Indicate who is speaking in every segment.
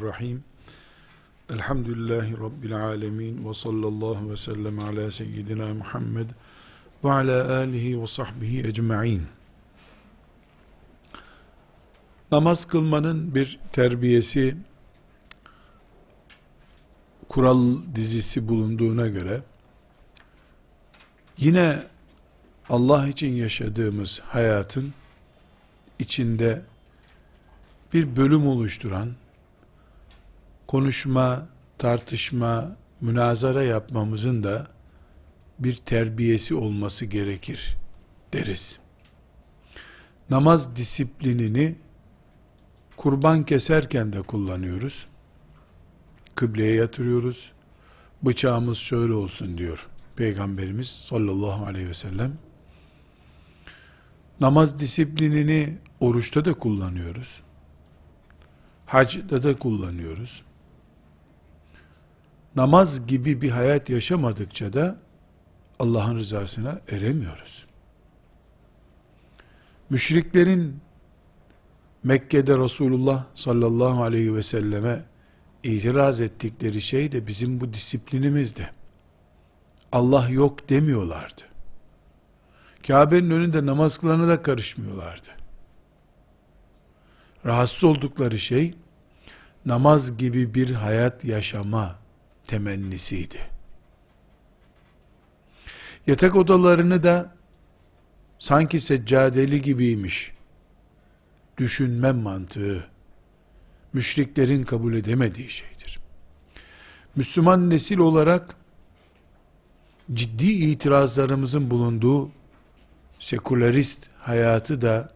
Speaker 1: Bismillahirrahmanirrahim. Elhamdülillahi Rabbil alemin. Ve sallallahu ve sellem ala seyyidina Muhammed ve ala alihi ve sahbihi ecma'in. Namaz kılmanın bir terbiyesi, kural dizisi bulunduğuna göre, yine Allah için yaşadığımız hayatın içinde bir bölüm oluşturan, konuşma, tartışma, münazara yapmamızın da bir terbiyesi olması gerekir deriz. Namaz disiplinini kurban keserken de kullanıyoruz. Kıbleye yatırıyoruz. Bıçağımız şöyle olsun diyor Peygamberimiz sallallahu aleyhi ve sellem. Namaz disiplinini oruçta da kullanıyoruz. Hacda da kullanıyoruz. Namaz gibi bir hayat yaşamadıkça da Allah'ın rızasına eremiyoruz. Müşriklerin Mekke'de Resulullah sallallahu aleyhi ve selleme itiraz ettikleri şey de bizim bu disiplinimizdi. Allah yok demiyorlardı. Kabe'nin önünde namaz kılana da karışmıyorlardı. Rahatsız oldukları şey namaz gibi bir hayat yaşama temennisiydi. Yatak odalarını da sanki seccadeli gibiymiş düşünme mantığı müşriklerin kabul edemediği şeydir. Müslüman nesil olarak ciddi itirazlarımızın bulunduğu sekülerist hayatı da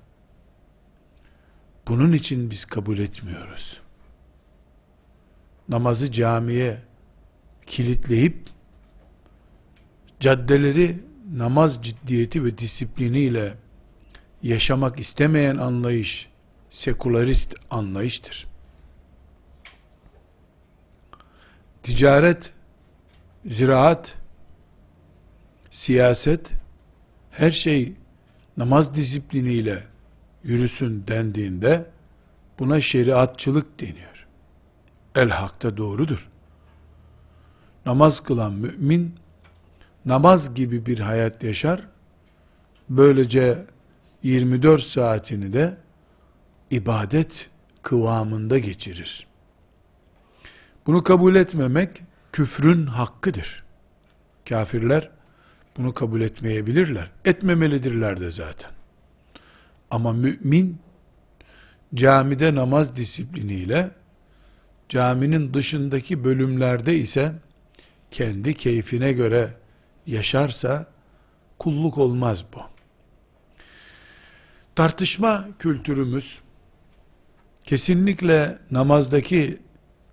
Speaker 1: bunun için biz kabul etmiyoruz. Namazı camiye kilitleyip caddeleri namaz ciddiyeti ve disipliniyle yaşamak istemeyen anlayış sekülerist anlayıştır. Ticaret, ziraat, siyaset her şey namaz disipliniyle yürüsün dendiğinde buna şeriatçılık deniyor. El hakta doğrudur. Namaz kılan mümin namaz gibi bir hayat yaşar. Böylece 24 saatini de ibadet kıvamında geçirir. Bunu kabul etmemek küfrün hakkıdır. Kafirler bunu kabul etmeyebilirler. Etmemelidirler de zaten. Ama mümin camide namaz disipliniyle caminin dışındaki bölümlerde ise kendi keyfine göre yaşarsa kulluk olmaz bu. Tartışma kültürümüz kesinlikle namazdaki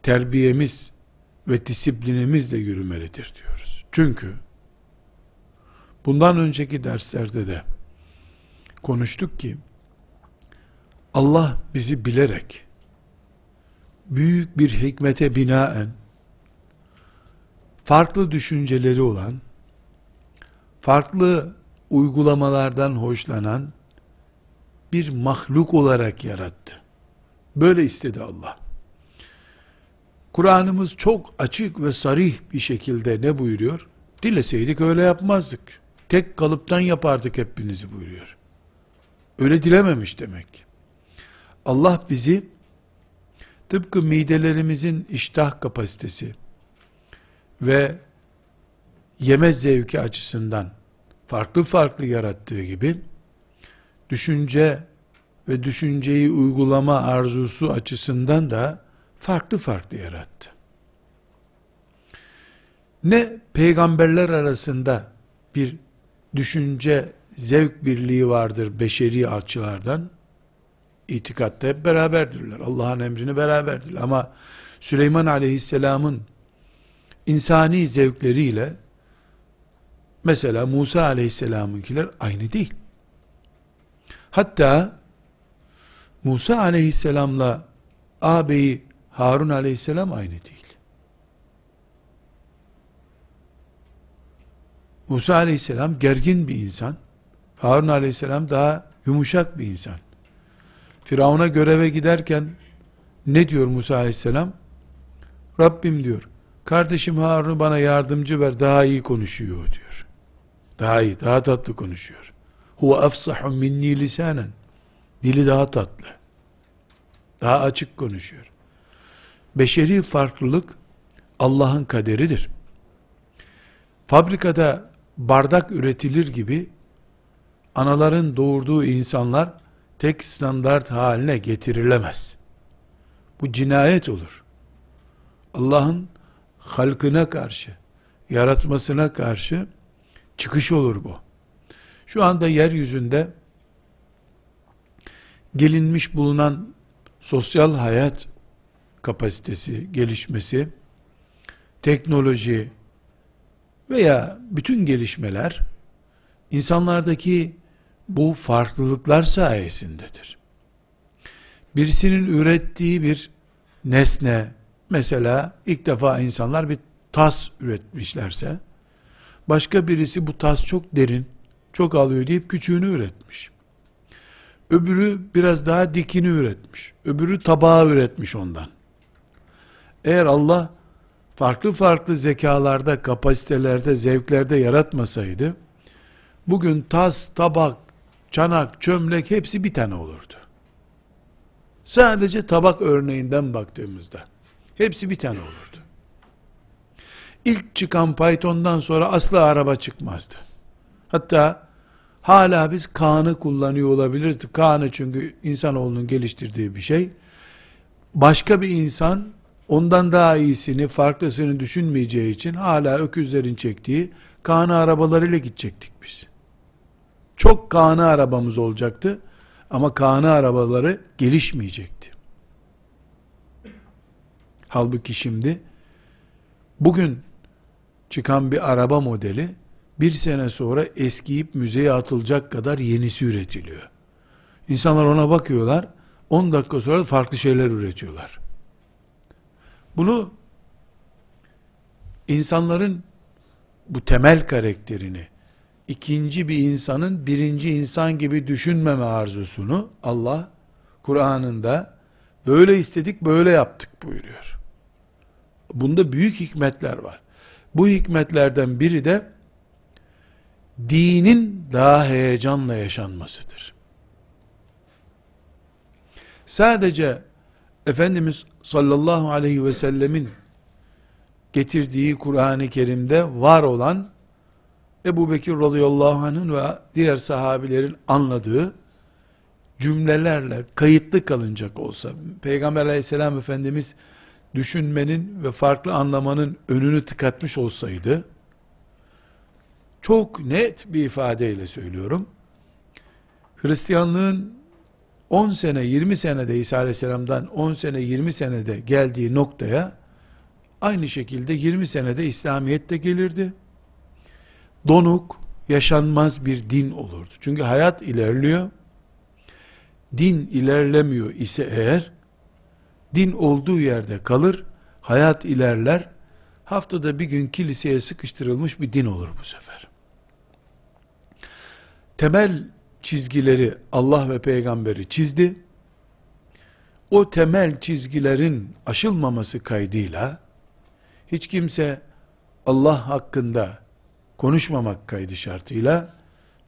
Speaker 1: terbiyemiz ve disiplinimizle yürümelidir diyoruz. Çünkü bundan önceki derslerde de konuştuk ki Allah bizi bilerek büyük bir hikmete binaen farklı düşünceleri olan farklı uygulamalardan hoşlanan bir mahluk olarak yarattı. Böyle istedi Allah. Kur'an'ımız çok açık ve sarih bir şekilde ne buyuruyor? Dileseydik öyle yapmazdık. Tek kalıptan yapardık hepinizi buyuruyor. Öyle dilememiş demek. Allah bizi tıpkı midelerimizin iştah kapasitesi ve yeme zevki açısından farklı farklı yarattığı gibi düşünce ve düşünceyi uygulama arzusu açısından da farklı farklı yarattı. Ne peygamberler arasında bir düşünce zevk birliği vardır beşeri açılardan. İtikatta hep beraberdirler. Allah'ın emrini beraberdirler. Ama Süleyman aleyhisselamın insani zevkleriyle mesela Musa aleyhisselamınkiler aynı değil. Hatta Musa aleyhisselamla ağabeyi Harun aleyhisselam aynı değil. Musa aleyhisselam gergin bir insan. Harun aleyhisselam daha yumuşak bir insan. Firavun'a göreve giderken Ne diyor Musa aleyhisselam? Rabbim diyor, kardeşim Harun'u bana yardımcı ver, daha iyi konuşuyor diyor. Daha iyi, daha tatlı konuşuyor. Huve afsahu minni lisanen. Dili daha tatlı. Daha açık konuşuyor. Beşeri farklılık Allah'ın kaderidir. Fabrikada bardak üretilir gibi anaların doğurduğu insanlar tek standart haline getirilemez. Bu cinayet olur. Allah'ın halkına karşı, yaratmasına karşı çıkış olur bu. Şu anda yeryüzünde gelinmiş bulunan sosyal hayat kapasitesi, gelişmesi, teknoloji veya bütün gelişmeler insanlardaki bu farklılıklar sayesindedir. Birisinin ürettiği bir nesne, mesela ilk defa insanlar bir tas üretmişlerse, başka birisi bu tas çok derin, çok alıyor deyip küçüğünü üretmiş. Öbürü biraz daha dikini üretmiş. Öbürü tabağı üretmiş ondan. Eğer Allah farklı farklı zekalarda, kapasitelerde, zevklerde yaratmasaydı, bugün tas, tabak, çanak, çömlek hepsi bir tane olurdu. Sadece tabak örneğinden baktığımızda hepsi bir tane olurdu. İlk çıkan Python'dan sonra asla araba çıkmazdı. Hatta hala biz Kaan'ı kullanıyor olabiliriz. Kaan'ı çünkü insanoğlunun geliştirdiği bir şey. Başka bir insan ondan daha iyisini, farklısını düşünmeyeceği için hala öküzlerin çektiği Kaan'ı arabalarıyla gidecektik biz. Çok Kaan'ı arabamız olacaktı ama Kaan'ı arabaları gelişmeyecekti. Halbuki şimdi bugün çıkan bir araba modeli bir sene sonra eskiyip müzeye atılacak kadar yenisi üretiliyor. İnsanlar ona bakıyorlar, 10 dakika sonra farklı şeyler üretiyorlar. Bunu insanların bu temel karakterini ikinci bir insanın birinci insan gibi düşünmeme arzusunu Allah Kur'an'ında böyle istedik böyle yaptık buyuruyor. Bunda büyük hikmetler var. Bu hikmetlerden biri de dinin daha heyecanla yaşanmasıdır. Sadece Efendimiz sallallahu aleyhi ve sellemin getirdiği Kur'an-ı Kerim'de var olan Ebu Bekir radıyallahu anh'ın ve diğer sahabilerin anladığı cümlelerle kayıtlı kalınacak olsa, Peygamber aleyhisselam Efendimiz düşünmenin ve farklı anlamanın önünü tıkatmış olsaydı, çok net bir ifadeyle söylüyorum, Hristiyanlığın 10 sene, 20 senede İsa Aleyhisselam'dan 10 sene, 20 senede geldiği noktaya aynı şekilde 20 senede İslamiyet de gelirdi. Donuk, yaşanmaz bir din olurdu. Çünkü hayat ilerliyor. Din ilerlemiyor ise eğer, din olduğu yerde kalır, hayat ilerler, haftada bir gün kiliseye sıkıştırılmış bir din olur bu sefer. Temel çizgileri Allah ve peygamberi çizdi. O temel çizgilerin aşılmaması kaydıyla hiç kimse Allah hakkında konuşmamak kaydı şartıyla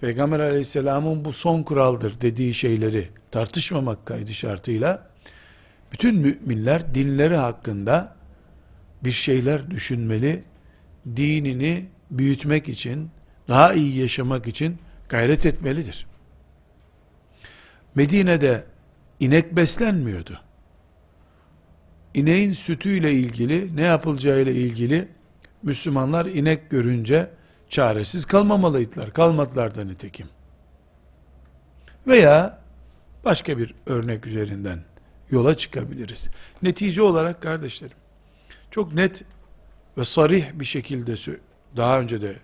Speaker 1: Peygamber aleyhisselamın bu son kuraldır dediği şeyleri tartışmamak kaydı şartıyla bütün müminler dinleri hakkında bir şeyler düşünmeli, dinini büyütmek için, daha iyi yaşamak için gayret etmelidir. Medine'de inek beslenmiyordu. İneğin sütüyle ilgili, ne yapılacağıyla ilgili Müslümanlar inek görünce çaresiz kalmamalıydılar. Kalmadılar da nitekim. Veya başka bir örnek üzerinden yola çıkabiliriz. Netice olarak kardeşlerim, çok net ve sarih bir şekilde daha önce de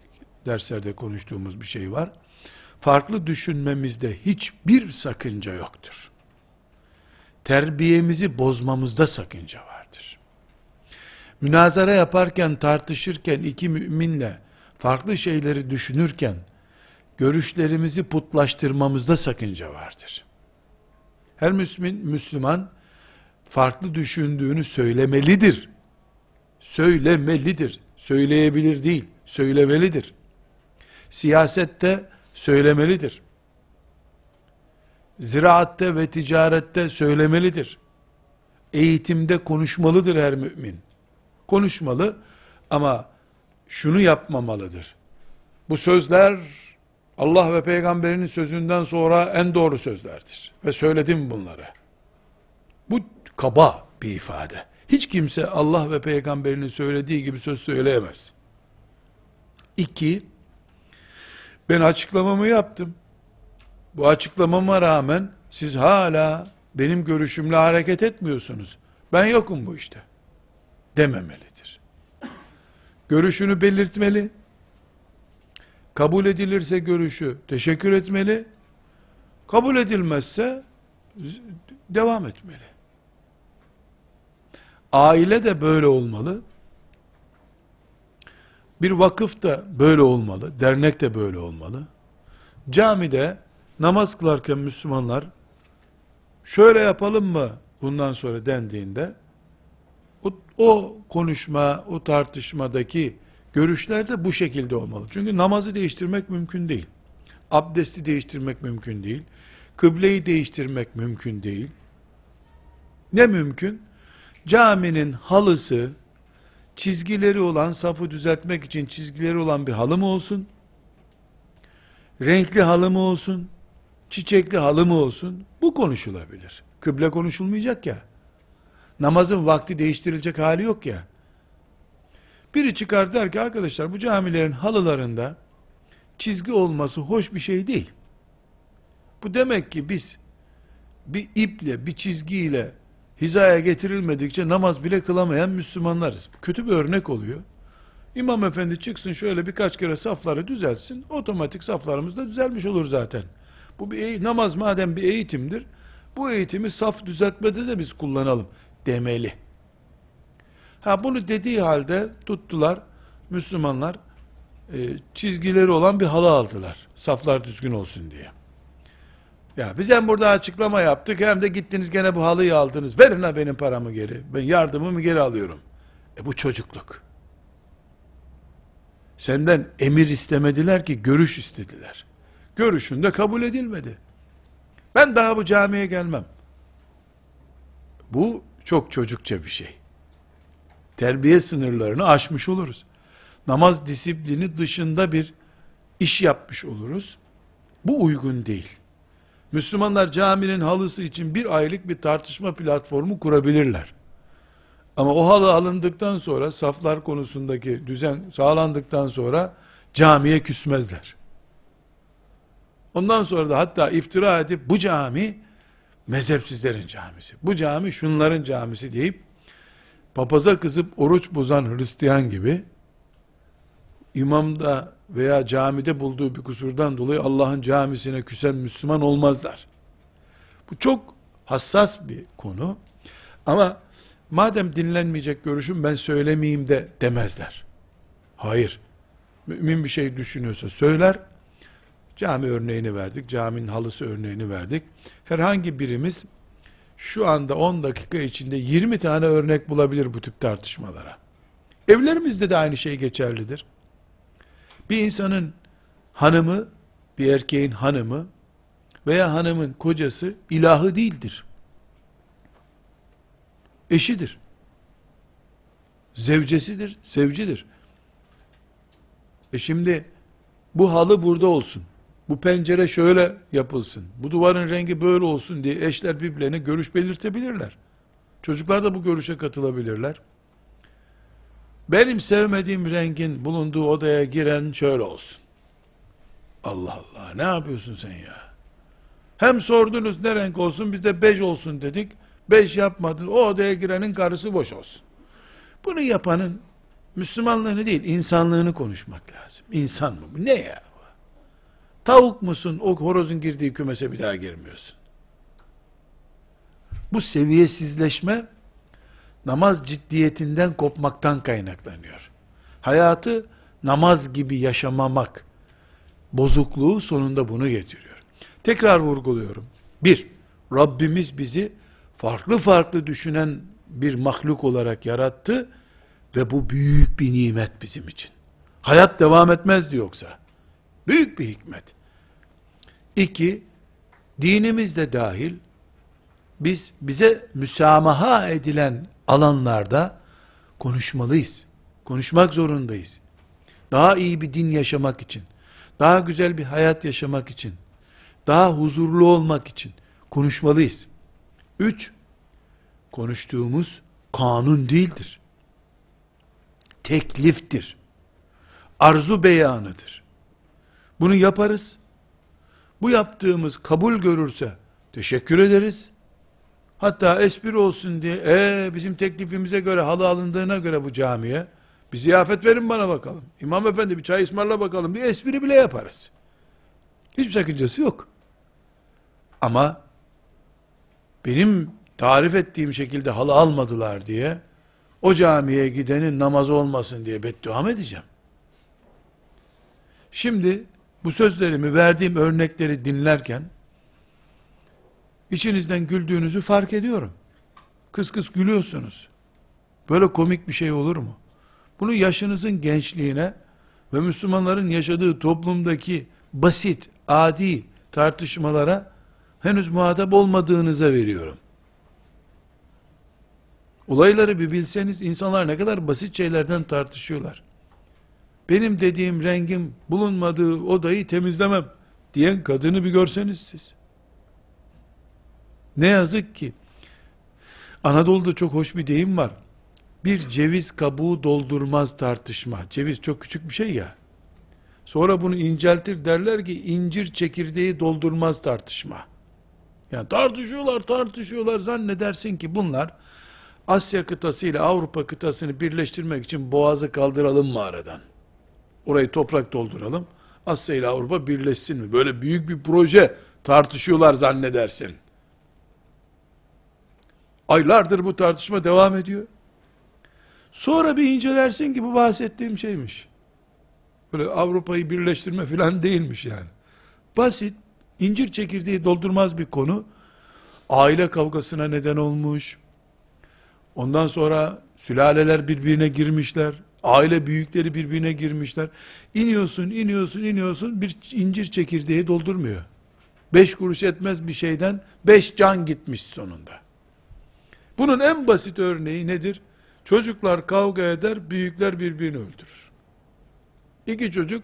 Speaker 1: derslerde konuştuğumuz bir şey var farklı düşünmemizde hiçbir sakınca yoktur. Terbiyemizi bozmamızda sakınca vardır. Münazara yaparken, tartışırken, iki müminle farklı şeyleri düşünürken, görüşlerimizi putlaştırmamızda sakınca vardır. Her Müslüman, Müslüman farklı düşündüğünü söylemelidir. Söylemelidir. Söyleyebilir değil, söylemelidir. Siyasette söylemelidir. Ziraatte ve ticarette söylemelidir. Eğitimde konuşmalıdır her mümin. Konuşmalı ama şunu yapmamalıdır. Bu sözler Allah ve peygamberinin sözünden sonra en doğru sözlerdir. Ve söyledim bunları. Bu kaba bir ifade. Hiç kimse Allah ve peygamberinin söylediği gibi söz söyleyemez. İki, ben açıklamamı yaptım. Bu açıklamama rağmen siz hala benim görüşümle hareket etmiyorsunuz. Ben yokum bu işte. Dememelidir. Görüşünü belirtmeli. Kabul edilirse görüşü teşekkür etmeli. Kabul edilmezse devam etmeli. Aile de böyle olmalı. Bir vakıf da böyle olmalı. Dernek de böyle olmalı. Camide namaz kılarken Müslümanlar şöyle yapalım mı bundan sonra dendiğinde o, o konuşma, o tartışmadaki görüşler de bu şekilde olmalı. Çünkü namazı değiştirmek mümkün değil. Abdesti değiştirmek mümkün değil. Kıbleyi değiştirmek mümkün değil. Ne mümkün? Caminin halısı, çizgileri olan, safı düzeltmek için çizgileri olan bir halı mı olsun? Renkli halı mı olsun? Çiçekli halı mı olsun? Bu konuşulabilir. Kıble konuşulmayacak ya. Namazın vakti değiştirilecek hali yok ya. Biri çıkar der ki arkadaşlar bu camilerin halılarında çizgi olması hoş bir şey değil. Bu demek ki biz bir iple, bir çizgiyle hizaya getirilmedikçe namaz bile kılamayan Müslümanlarız. Kötü bir örnek oluyor. İmam efendi çıksın şöyle birkaç kere safları düzeltsin. Otomatik saflarımız da düzelmiş olur zaten. Bu bir namaz madem bir eğitimdir. Bu eğitimi saf düzeltmede de biz kullanalım demeli. Ha bunu dediği halde tuttular Müslümanlar e, çizgileri olan bir halı aldılar. Saflar düzgün olsun diye. Ya biz hem burada açıklama yaptık hem de gittiniz gene bu halıyı aldınız. Verin ha benim paramı geri. Ben yardımımı geri alıyorum. E bu çocukluk. Senden emir istemediler ki görüş istediler. Görüşün de kabul edilmedi. Ben daha bu camiye gelmem. Bu çok çocukça bir şey. Terbiye sınırlarını aşmış oluruz. Namaz disiplini dışında bir iş yapmış oluruz. Bu uygun değil. Müslümanlar caminin halısı için bir aylık bir tartışma platformu kurabilirler. Ama o halı alındıktan sonra saflar konusundaki düzen sağlandıktan sonra camiye küsmezler. Ondan sonra da hatta iftira edip bu cami mezhepsizlerin camisi. Bu cami şunların camisi deyip papaza kızıp oruç bozan Hristiyan gibi imamda veya camide bulduğu bir kusurdan dolayı Allah'ın camisine küsen Müslüman olmazlar. Bu çok hassas bir konu. Ama madem dinlenmeyecek görüşüm ben söylemeyeyim de demezler. Hayır. Mümin bir şey düşünüyorsa söyler. Cami örneğini verdik. Caminin halısı örneğini verdik. Herhangi birimiz şu anda 10 dakika içinde 20 tane örnek bulabilir bu tip tartışmalara. Evlerimizde de aynı şey geçerlidir. Bir insanın hanımı, bir erkeğin hanımı veya hanımın kocası ilahı değildir. Eşidir. Zevcesidir, sevcidir. E şimdi bu halı burada olsun. Bu pencere şöyle yapılsın. Bu duvarın rengi böyle olsun diye eşler birbirlerine görüş belirtebilirler. Çocuklar da bu görüşe katılabilirler. Benim sevmediğim rengin bulunduğu odaya giren şöyle olsun. Allah Allah ne yapıyorsun sen ya? Hem sordunuz ne renk olsun biz de beş olsun dedik. Beş yapmadın o odaya girenin karısı boş olsun. Bunu yapanın Müslümanlığını değil insanlığını konuşmak lazım. İnsan mı? Ne ya? Tavuk musun? O horozun girdiği kümese bir daha girmiyorsun. Bu seviyesizleşme namaz ciddiyetinden kopmaktan kaynaklanıyor. Hayatı namaz gibi yaşamamak bozukluğu sonunda bunu getiriyor. Tekrar vurguluyorum. Bir, Rabbimiz bizi farklı farklı düşünen bir mahluk olarak yarattı ve bu büyük bir nimet bizim için. Hayat devam etmezdi yoksa. Büyük bir hikmet. İki, dinimiz de dahil, biz bize müsamaha edilen alanlarda konuşmalıyız. Konuşmak zorundayız. Daha iyi bir din yaşamak için, daha güzel bir hayat yaşamak için, daha huzurlu olmak için konuşmalıyız. Üç, konuştuğumuz kanun değildir. Tekliftir. Arzu beyanıdır. Bunu yaparız. Bu yaptığımız kabul görürse teşekkür ederiz. Hatta espri olsun diye, ee, bizim teklifimize göre halı alındığına göre bu camiye, bir ziyafet verin bana bakalım. İmam efendi bir çay ısmarla bakalım diye espri bile yaparız. Hiçbir sakıncası yok. Ama benim tarif ettiğim şekilde halı almadılar diye o camiye gidenin namazı olmasın diye beddua edeceğim? Şimdi bu sözlerimi verdiğim örnekleri dinlerken içinizden güldüğünüzü fark ediyorum. Kıs kıs gülüyorsunuz. Böyle komik bir şey olur mu? Bunu yaşınızın gençliğine ve Müslümanların yaşadığı toplumdaki basit, adi tartışmalara henüz muhatap olmadığınıza veriyorum. Olayları bir bilseniz insanlar ne kadar basit şeylerden tartışıyorlar. Benim dediğim rengim bulunmadığı odayı temizlemem diyen kadını bir görseniz siz. Ne yazık ki Anadolu'da çok hoş bir deyim var. Bir ceviz kabuğu doldurmaz tartışma. Ceviz çok küçük bir şey ya. Sonra bunu inceltir derler ki incir çekirdeği doldurmaz tartışma. Yani tartışıyorlar tartışıyorlar zannedersin ki bunlar Asya kıtası ile Avrupa kıtasını birleştirmek için boğazı kaldıralım mı aradan? Orayı toprak dolduralım. Asya ile Avrupa birleşsin mi? Böyle büyük bir proje tartışıyorlar zannedersin. Aylardır bu tartışma devam ediyor. Sonra bir incelersin ki bu bahsettiğim şeymiş. Böyle Avrupa'yı birleştirme falan değilmiş yani. Basit, incir çekirdeği doldurmaz bir konu. Aile kavgasına neden olmuş. Ondan sonra sülaleler birbirine girmişler. Aile büyükleri birbirine girmişler. İniyorsun, iniyorsun, iniyorsun bir incir çekirdeği doldurmuyor. Beş kuruş etmez bir şeyden beş can gitmiş sonunda. Bunun en basit örneği nedir? Çocuklar kavga eder, büyükler birbirini öldürür. İki çocuk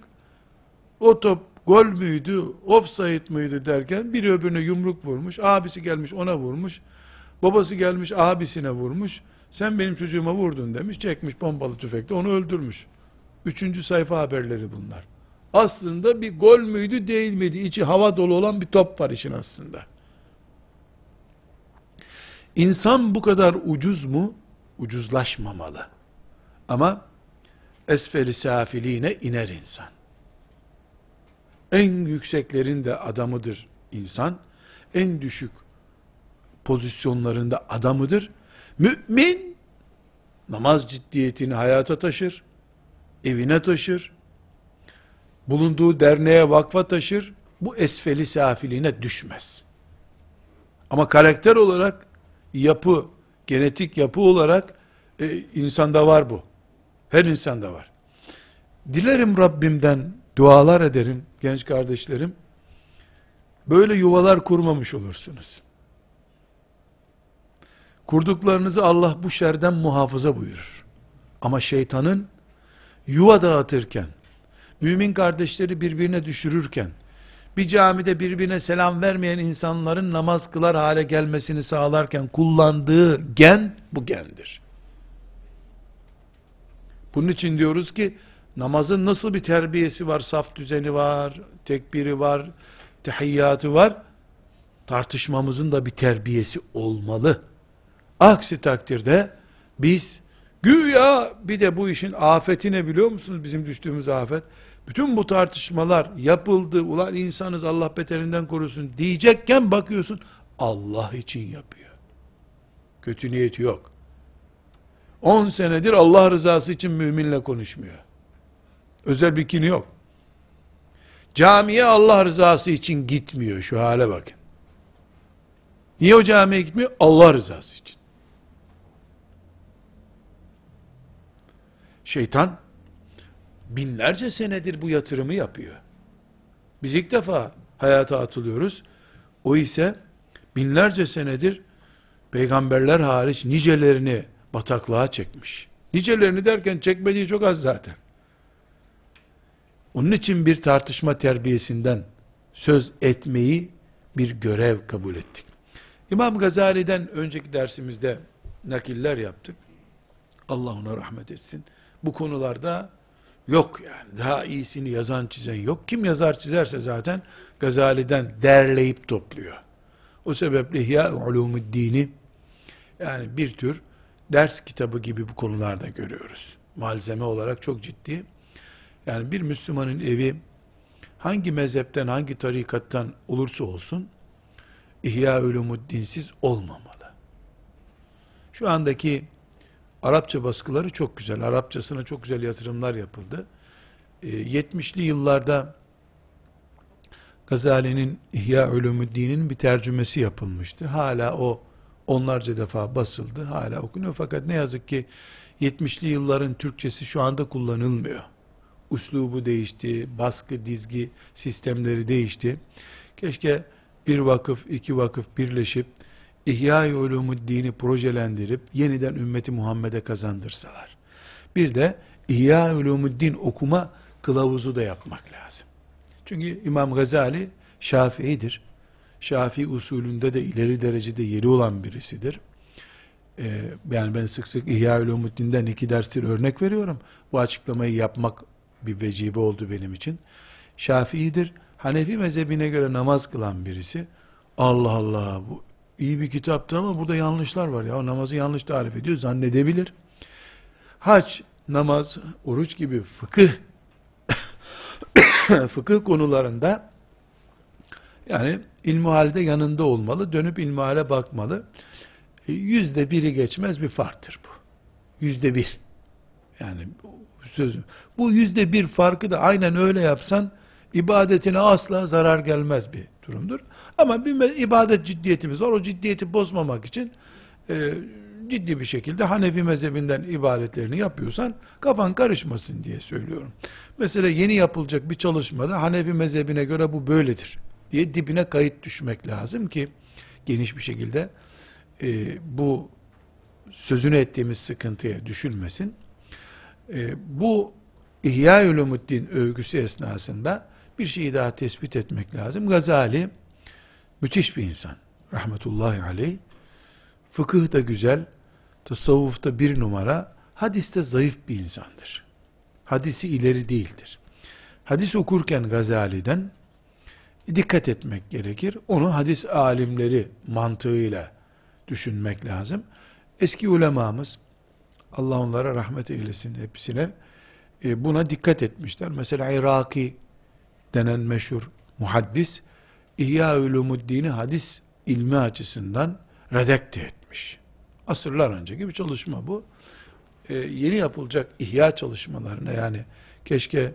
Speaker 1: o top gol müydü, offside mıydı derken biri öbürüne yumruk vurmuş, abisi gelmiş ona vurmuş, babası gelmiş abisine vurmuş, sen benim çocuğuma vurdun demiş, çekmiş pompalı tüfekle onu öldürmüş. Üçüncü sayfa haberleri bunlar. Aslında bir gol müydü değil miydi? İçi hava dolu olan bir top var işin aslında. İnsan bu kadar ucuz mu? Ucuzlaşmamalı. Ama esferi safiliğine iner insan. En yükseklerin de adamıdır insan. En düşük pozisyonlarında adamıdır. Mümin namaz ciddiyetini hayata taşır, evine taşır, bulunduğu derneğe vakfa taşır, bu esfeli safiliğine düşmez. Ama karakter olarak, yapı, genetik yapı olarak e, insanda var bu. Her insanda var. Dilerim Rabbimden dualar ederim genç kardeşlerim. Böyle yuvalar kurmamış olursunuz. Kurduklarınızı Allah bu şerden muhafaza buyurur. Ama şeytanın yuva dağıtırken, mümin kardeşleri birbirine düşürürken, bir camide birbirine selam vermeyen insanların namaz kılar hale gelmesini sağlarken kullandığı gen bu gendir. Bunun için diyoruz ki namazın nasıl bir terbiyesi var, saf düzeni var, tekbiri var, tehiyyatı var. Tartışmamızın da bir terbiyesi olmalı. Aksi takdirde biz güya bir de bu işin afetine biliyor musunuz bizim düştüğümüz afet? Bütün bu tartışmalar yapıldı. Ulan insanız Allah beterinden korusun diyecekken bakıyorsun Allah için yapıyor. Kötü niyeti yok. 10 senedir Allah rızası için müminle konuşmuyor. Özel bir kini yok. Camiye Allah rızası için gitmiyor. Şu hale bakın. Niye o camiye gitmiyor? Allah rızası için. Şeytan binlerce senedir bu yatırımı yapıyor. Biz ilk defa hayata atılıyoruz. O ise binlerce senedir peygamberler hariç nicelerini bataklığa çekmiş. Nicelerini derken çekmediği çok az zaten. Onun için bir tartışma terbiyesinden söz etmeyi bir görev kabul ettik. İmam Gazali'den önceki dersimizde nakiller yaptık. Allah ona rahmet etsin. Bu konularda yok yani. Daha iyisini yazan çizen yok. Kim yazar çizerse zaten Gazali'den derleyip topluyor. O sebeple İhya Ulumuddin'i yani bir tür ders kitabı gibi bu konularda görüyoruz. Malzeme olarak çok ciddi. Yani bir Müslümanın evi hangi mezhepten, hangi tarikattan olursa olsun İhya Ulumuddinsiz olmamalı. Şu andaki Arapça baskıları çok güzel. Arapçasına çok güzel yatırımlar yapıldı. E, 70'li yıllarda Gazali'nin İhya Ulumuddin'in bir tercümesi yapılmıştı. Hala o onlarca defa basıldı. Hala okunuyor fakat ne yazık ki 70'li yılların Türkçesi şu anda kullanılmıyor. Uslubu değişti, baskı, dizgi sistemleri değişti. Keşke bir vakıf, iki vakıf birleşip İhya-i Ulumuddin'i projelendirip yeniden ümmeti Muhammed'e kazandırsalar. Bir de İhya-i Ulumuddin okuma kılavuzu da yapmak lazım. Çünkü İmam Gazali Şafii'dir. Şafii usulünde de ileri derecede yeri olan birisidir. Ee, yani ben sık sık İhya Ulumuddin'den iki derstir örnek veriyorum. Bu açıklamayı yapmak bir vecibe oldu benim için. Şafii'dir. Hanefi mezhebine göre namaz kılan birisi. Allah Allah bu iyi bir kitaptı ama burada yanlışlar var ya. O namazı yanlış tarif ediyor zannedebilir. Hac, namaz, oruç gibi fıkıh fıkıh konularında yani ilmuhalde yanında olmalı, dönüp ilmuhale bakmalı. E, yüzde biri geçmez bir farktır bu. Yüzde bir. Yani söz, bu yüzde bir farkı da aynen öyle yapsan ibadetine asla zarar gelmez bir durumdur. Ama bir ibadet ciddiyetimiz var. O ciddiyeti bozmamak için e, ciddi bir şekilde Hanefi mezhebinden ibadetlerini yapıyorsan kafan karışmasın diye söylüyorum. Mesela yeni yapılacak bir çalışmada Hanefi mezhebine göre bu böyledir diye dibine kayıt düşmek lazım ki geniş bir şekilde e, bu sözünü ettiğimiz sıkıntıya düşülmesin. E, bu İhya Ulumuddin övgüsü esnasında bir şeyi daha tespit etmek lazım. Gazali müthiş bir insan. Rahmetullahi aleyh. Fıkıh da güzel, tasavvufta bir numara, hadiste zayıf bir insandır. Hadisi ileri değildir. Hadis okurken Gazali'den dikkat etmek gerekir. Onu hadis alimleri mantığıyla düşünmek lazım. Eski ulemamız, Allah onlara rahmet eylesin hepsine, e, buna dikkat etmişler. Mesela Iraki denen meşhur muhaddis, İhya Ulumuddin'i hadis ilmi açısından redakte etmiş. Asırlar önceki bir çalışma bu. Ee, yeni yapılacak ihya çalışmalarına yani keşke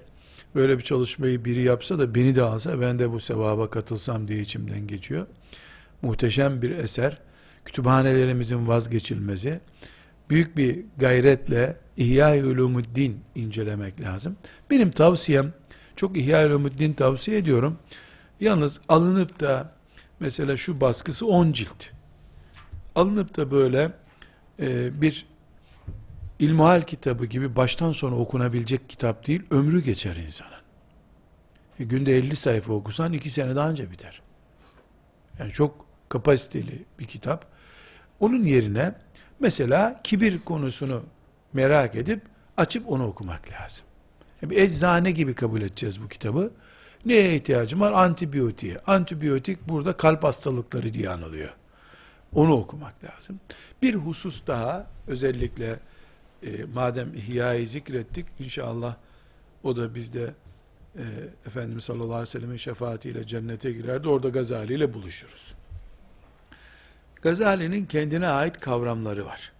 Speaker 1: böyle bir çalışmayı biri yapsa da beni de alsa ben de bu sevaba katılsam diye içimden geçiyor. Muhteşem bir eser. Kütüphanelerimizin vazgeçilmezi. Büyük bir gayretle İhya-i Ulumuddin incelemek lazım. Benim tavsiyem, çok İhya-i Ulumuddin tavsiye ediyorum. Yalnız alınıp da mesela şu baskısı 10 cilt. Alınıp da böyle e, bir ilmuhal kitabı gibi baştan sona okunabilecek kitap değil, ömrü geçer insanın. E, günde 50 sayfa okusan 2 sene daha önce biter. Yani çok kapasiteli bir kitap. Onun yerine mesela kibir konusunu merak edip açıp onu okumak lazım. Bir eczane gibi kabul edeceğiz bu kitabı. Neye ihtiyacım var? Antibiyotiğe. Antibiyotik burada kalp hastalıkları diye anılıyor. Onu okumak lazım. Bir husus daha özellikle e, madem ihyayı zikrettik inşallah o da bizde e, Efendimiz sallallahu aleyhi ve sellem'in şefaatiyle cennete girerdi. Orada Gazali ile buluşuruz. Gazali'nin kendine ait kavramları var.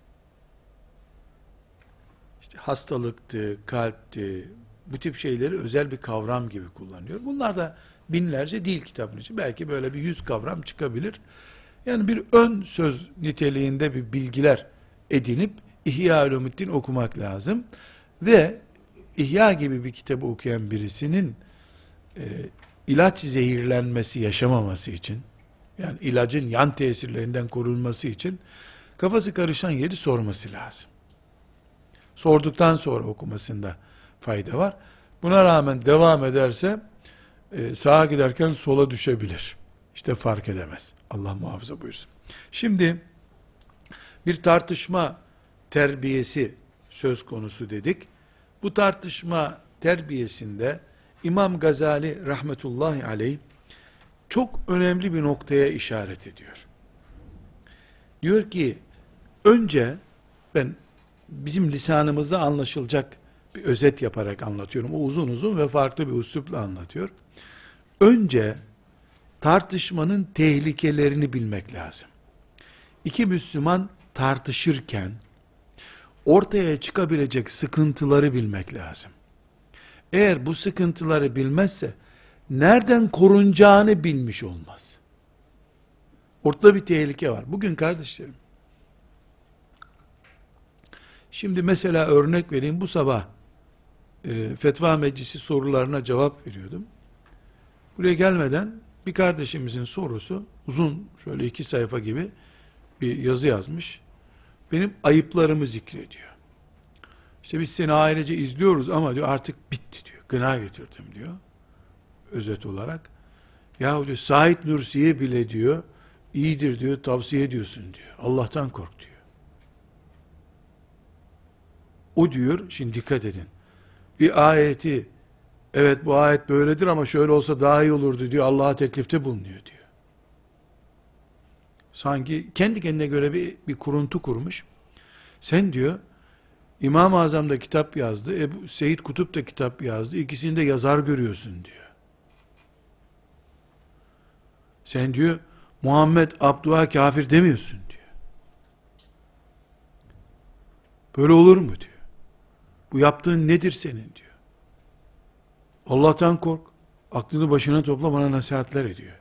Speaker 1: İşte hastalıktı, kalpti, bu tip şeyleri özel bir kavram gibi kullanıyor. Bunlar da binlerce dil kitabının için. Belki böyle bir yüz kavram çıkabilir. Yani bir ön söz niteliğinde bir bilgiler edinip İhya Ulumuddin okumak lazım. Ve İhya gibi bir kitabı okuyan birisinin e, ilaç zehirlenmesi yaşamaması için yani ilacın yan tesirlerinden korunması için kafası karışan yeri sorması lazım. Sorduktan sonra okumasında fayda var. Buna rağmen devam ederse e, sağa giderken sola düşebilir. İşte fark edemez. Allah muhafaza buyursun. Şimdi bir tartışma terbiyesi söz konusu dedik. Bu tartışma terbiyesinde İmam Gazali rahmetullahi aleyh çok önemli bir noktaya işaret ediyor. Diyor ki önce ben bizim lisanımızda anlaşılacak bir özet yaparak anlatıyorum. O uzun uzun ve farklı bir üslupla anlatıyor. Önce tartışmanın tehlikelerini bilmek lazım. İki Müslüman tartışırken ortaya çıkabilecek sıkıntıları bilmek lazım. Eğer bu sıkıntıları bilmezse nereden korunacağını bilmiş olmaz. Ortada bir tehlike var. Bugün kardeşlerim Şimdi mesela örnek vereyim bu sabah e, fetva meclisi sorularına cevap veriyordum. Buraya gelmeden bir kardeşimizin sorusu uzun şöyle iki sayfa gibi bir yazı yazmış. Benim ayıplarımı zikrediyor. İşte biz seni ailece izliyoruz ama diyor artık bitti diyor. Gına getirdim diyor. Özet olarak. Ya diyor Said Nursi'ye bile diyor iyidir diyor tavsiye ediyorsun diyor. Allah'tan kork diyor. O diyor, şimdi dikkat edin. Bir ayeti, evet bu ayet böyledir ama şöyle olsa daha iyi olurdu diyor. Allah'a teklifte bulunuyor diyor. Sanki kendi kendine göre bir, bir kuruntu kurmuş. Sen diyor, İmam-ı Azam da kitap yazdı, Ebu Seyyid Kutup da kitap yazdı. İkisini de yazar görüyorsun diyor. Sen diyor, Muhammed Abdua kafir demiyorsun diyor. Böyle olur mu diyor. Bu yaptığın nedir senin diyor. Allah'tan kork. Aklını başına topla bana nasihatler ediyor.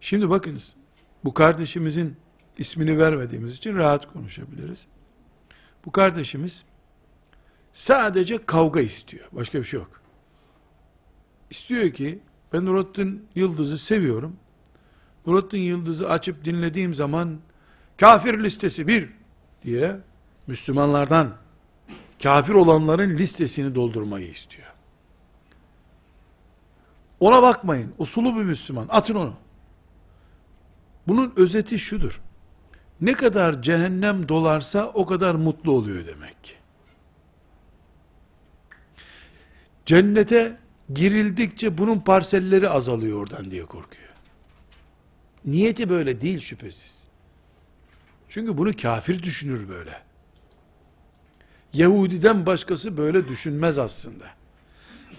Speaker 1: Şimdi bakınız. Bu kardeşimizin ismini vermediğimiz için rahat konuşabiliriz. Bu kardeşimiz sadece kavga istiyor. Başka bir şey yok. İstiyor ki ben Nurattin Yıldız'ı seviyorum. Nurattin Yıldız'ı açıp dinlediğim zaman kafir listesi bir diye Müslümanlardan kafir olanların listesini doldurmayı istiyor. Ona bakmayın. Usulu bir Müslüman. Atın onu. Bunun özeti şudur. Ne kadar cehennem dolarsa o kadar mutlu oluyor demek ki. Cennete girildikçe bunun parselleri azalıyor oradan diye korkuyor. Niyeti böyle değil şüphesiz. Çünkü bunu kafir düşünür böyle. Yahudiden başkası böyle düşünmez aslında.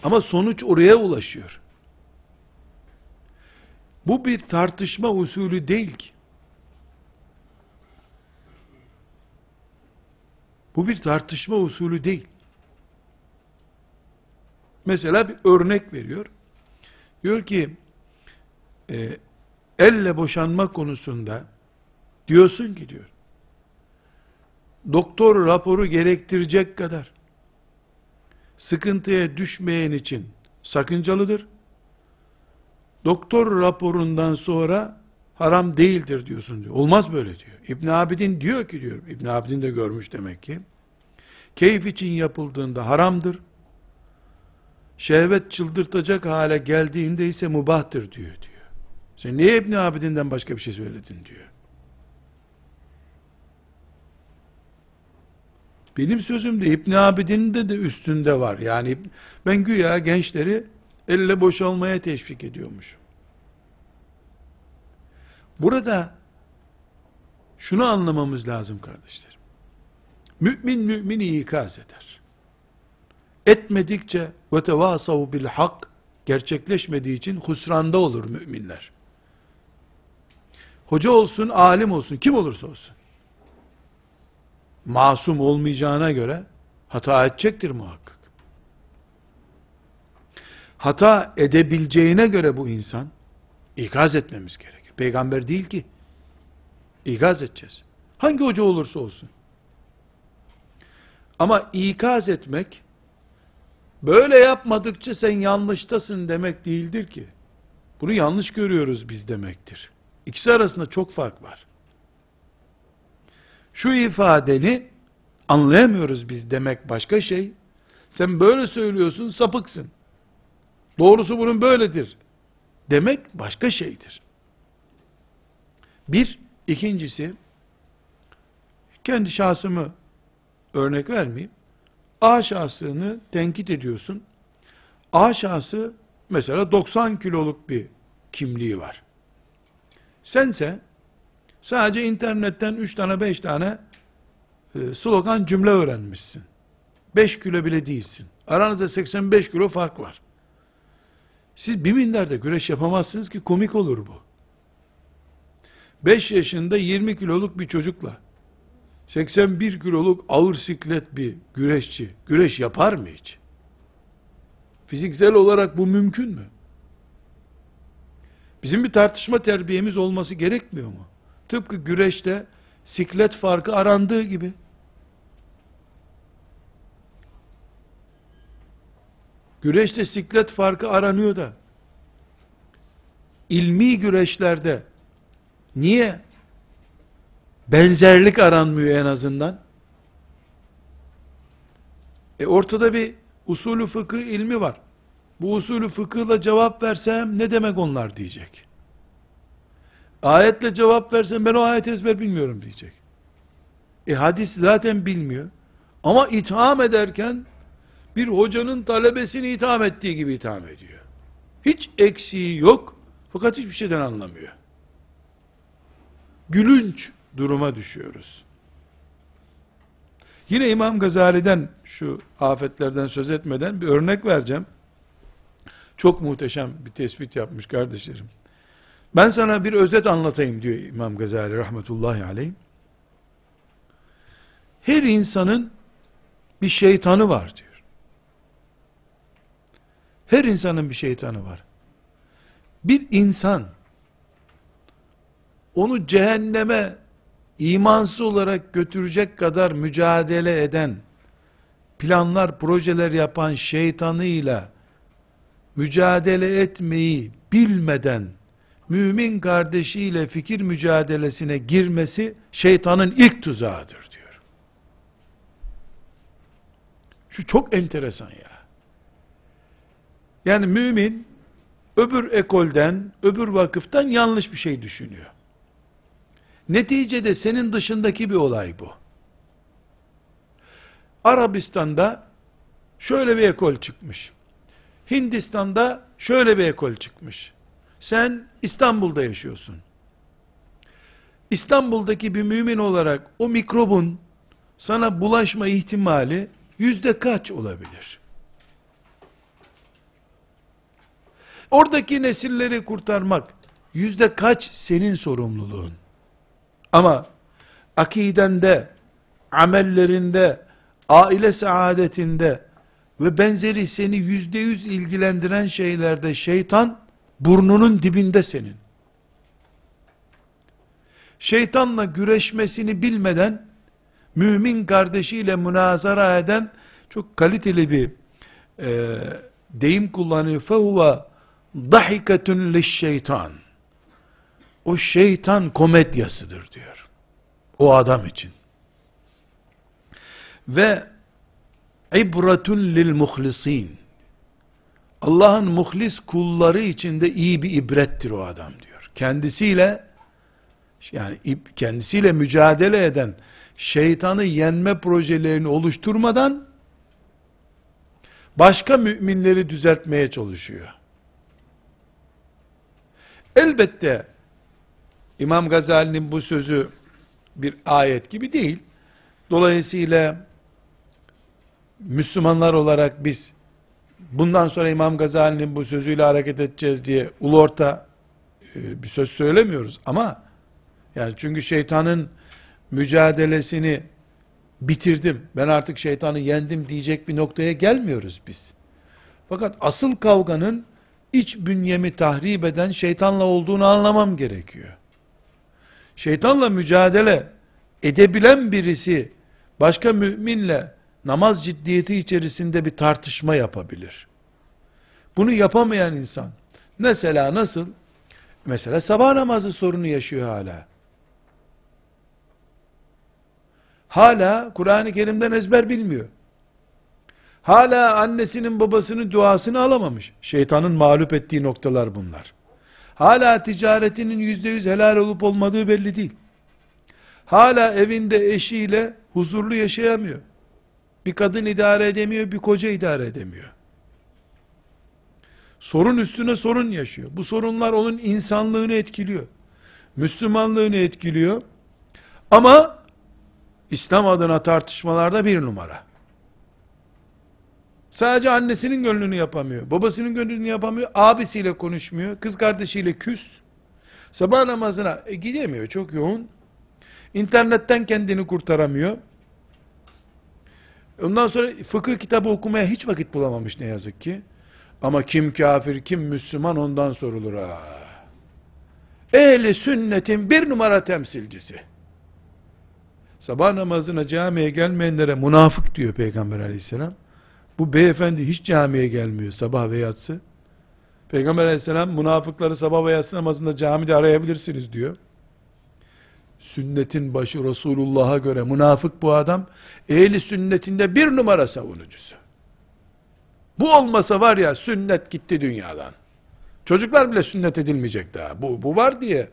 Speaker 1: Ama sonuç oraya ulaşıyor. Bu bir tartışma usulü değil ki. Bu bir tartışma usulü değil. Mesela bir örnek veriyor. Diyor ki, e, elle boşanma konusunda diyorsun ki diyor, doktor raporu gerektirecek kadar sıkıntıya düşmeyen için sakıncalıdır. Doktor raporundan sonra haram değildir diyorsun diyor. Olmaz böyle diyor. İbn Abidin diyor ki diyor. İbn Abidin de görmüş demek ki. Keyif için yapıldığında haramdır. Şehvet çıldırtacak hale geldiğinde ise mubahtır diyor diyor. Sen niye İbn Abidin'den başka bir şey söyledin diyor. Benim sözümde İbn Abidin'in de de üstünde var. Yani ben güya gençleri elle boşalmaya teşvik ediyormuşum. Burada şunu anlamamız lazım kardeşler. Mümin mümini ikaz eder. Etmedikçe ve tevasav bil hak gerçekleşmediği için husranda olur müminler. Hoca olsun, alim olsun, kim olursa olsun masum olmayacağına göre hata edecektir muhakkak. Hata edebileceğine göre bu insan İkaz etmemiz gerekir. Peygamber değil ki. İkaz edeceğiz. Hangi hoca olursa olsun. Ama ikaz etmek, böyle yapmadıkça sen yanlıştasın demek değildir ki. Bunu yanlış görüyoruz biz demektir. İkisi arasında çok fark var. Şu ifadeni anlayamıyoruz biz demek başka şey. Sen böyle söylüyorsun sapıksın. Doğrusu bunun böyledir. Demek başka şeydir. Bir, ikincisi, kendi şahsımı örnek vermeyeyim. A şahsını tenkit ediyorsun. A şahsı mesela 90 kiloluk bir kimliği var. Sense sadece internetten 3 tane 5 tane e, slogan cümle öğrenmişsin. 5 kilo bile değilsin. Aranızda 85 kilo fark var. Siz bir minderde güreş yapamazsınız ki komik olur bu. 5 yaşında 20 kiloluk bir çocukla 81 kiloluk ağır siklet bir güreşçi güreş yapar mı hiç? Fiziksel olarak bu mümkün mü? Bizim bir tartışma terbiyemiz olması gerekmiyor mu? Tıpkı güreşte siklet farkı arandığı gibi. Güreşte siklet farkı aranıyor da ilmi güreşlerde niye benzerlik aranmıyor en azından? E ortada bir usulü fıkıh ilmi var. Bu usulü fıkıhla cevap versem ne demek onlar diyecek. Ayetle cevap versem ben o ayet ezber bilmiyorum diyecek. E hadis zaten bilmiyor. Ama itham ederken bir hocanın talebesini itham ettiği gibi itham ediyor. Hiç eksiği yok fakat hiçbir şeyden anlamıyor. Gülünç duruma düşüyoruz. Yine İmam Gazali'den şu afetlerden söz etmeden bir örnek vereceğim. Çok muhteşem bir tespit yapmış kardeşlerim. Ben sana bir özet anlatayım diyor İmam Gazali rahmetullahi aleyh. Her insanın bir şeytanı var diyor. Her insanın bir şeytanı var. Bir insan onu cehenneme imansız olarak götürecek kadar mücadele eden, planlar, projeler yapan şeytanıyla mücadele etmeyi bilmeden mümin kardeşiyle fikir mücadelesine girmesi şeytanın ilk tuzağıdır diyor. Şu çok enteresan ya. Yani mümin öbür ekolden, öbür vakıftan yanlış bir şey düşünüyor. Neticede senin dışındaki bir olay bu. Arabistan'da şöyle bir ekol çıkmış. Hindistan'da şöyle bir ekol çıkmış. Sen İstanbul'da yaşıyorsun. İstanbul'daki bir mümin olarak o mikrobun sana bulaşma ihtimali yüzde kaç olabilir? Oradaki nesilleri kurtarmak yüzde kaç senin sorumluluğun? Ama akidende, amellerinde, aile saadetinde ve benzeri seni yüzde yüz ilgilendiren şeylerde şeytan burnunun dibinde senin. Şeytanla güreşmesini bilmeden mümin kardeşiyle münazara eden çok kaliteli bir e, deyim kullanıyor. فَهُوَ ضَحِكَةٌ şeytan. O şeytan komedyasıdır diyor. O adam için. Ve ibretun lil muhlisin. Allah'ın muhlis kulları içinde iyi bir ibrettir o adam diyor. Kendisiyle yani kendisiyle mücadele eden şeytanı yenme projelerini oluşturmadan başka müminleri düzeltmeye çalışıyor. Elbette İmam Gazali'nin bu sözü bir ayet gibi değil. Dolayısıyla Müslümanlar olarak biz bundan sonra İmam Gazali'nin bu sözüyle hareket edeceğiz diye ulu orta e, bir söz söylemiyoruz ama yani çünkü şeytanın mücadelesini bitirdim. Ben artık şeytanı yendim diyecek bir noktaya gelmiyoruz biz. Fakat asıl kavganın iç bünyemi tahrip eden şeytanla olduğunu anlamam gerekiyor. Şeytanla mücadele edebilen birisi başka müminle namaz ciddiyeti içerisinde bir tartışma yapabilir. Bunu yapamayan insan mesela nasıl? Mesela sabah namazı sorunu yaşıyor hala. Hala Kur'an-ı Kerim'den ezber bilmiyor. Hala annesinin babasının duasını alamamış. Şeytanın mağlup ettiği noktalar bunlar. Hala ticaretinin yüzde yüz helal olup olmadığı belli değil. Hala evinde eşiyle huzurlu yaşayamıyor. Bir kadın idare edemiyor, bir koca idare edemiyor. Sorun üstüne sorun yaşıyor. Bu sorunlar onun insanlığını etkiliyor. Müslümanlığını etkiliyor. Ama İslam adına tartışmalarda bir numara. Sadece annesinin gönlünü yapamıyor. Babasının gönlünü yapamıyor. Abisiyle konuşmuyor. Kız kardeşiyle küs. Sabah namazına e, gidemiyor. Çok yoğun. İnternetten kendini kurtaramıyor. Ondan sonra fıkıh kitabı okumaya hiç vakit bulamamış ne yazık ki. Ama kim kafir, kim Müslüman ondan sorulur ha. Ehli sünnetin bir numara temsilcisi. Sabah namazına camiye gelmeyenlere münafık diyor Peygamber aleyhisselam. Bu beyefendi hiç camiye gelmiyor sabah ve yatsı. Peygamber aleyhisselam münafıkları sabah ve yatsı namazında camide arayabilirsiniz diyor. Sünnetin başı Resulullah'a göre münafık bu adam, ehli sünnetinde bir numara savunucusu. Bu olmasa var ya sünnet gitti dünyadan. Çocuklar bile sünnet edilmeyecek daha. Bu, bu var diye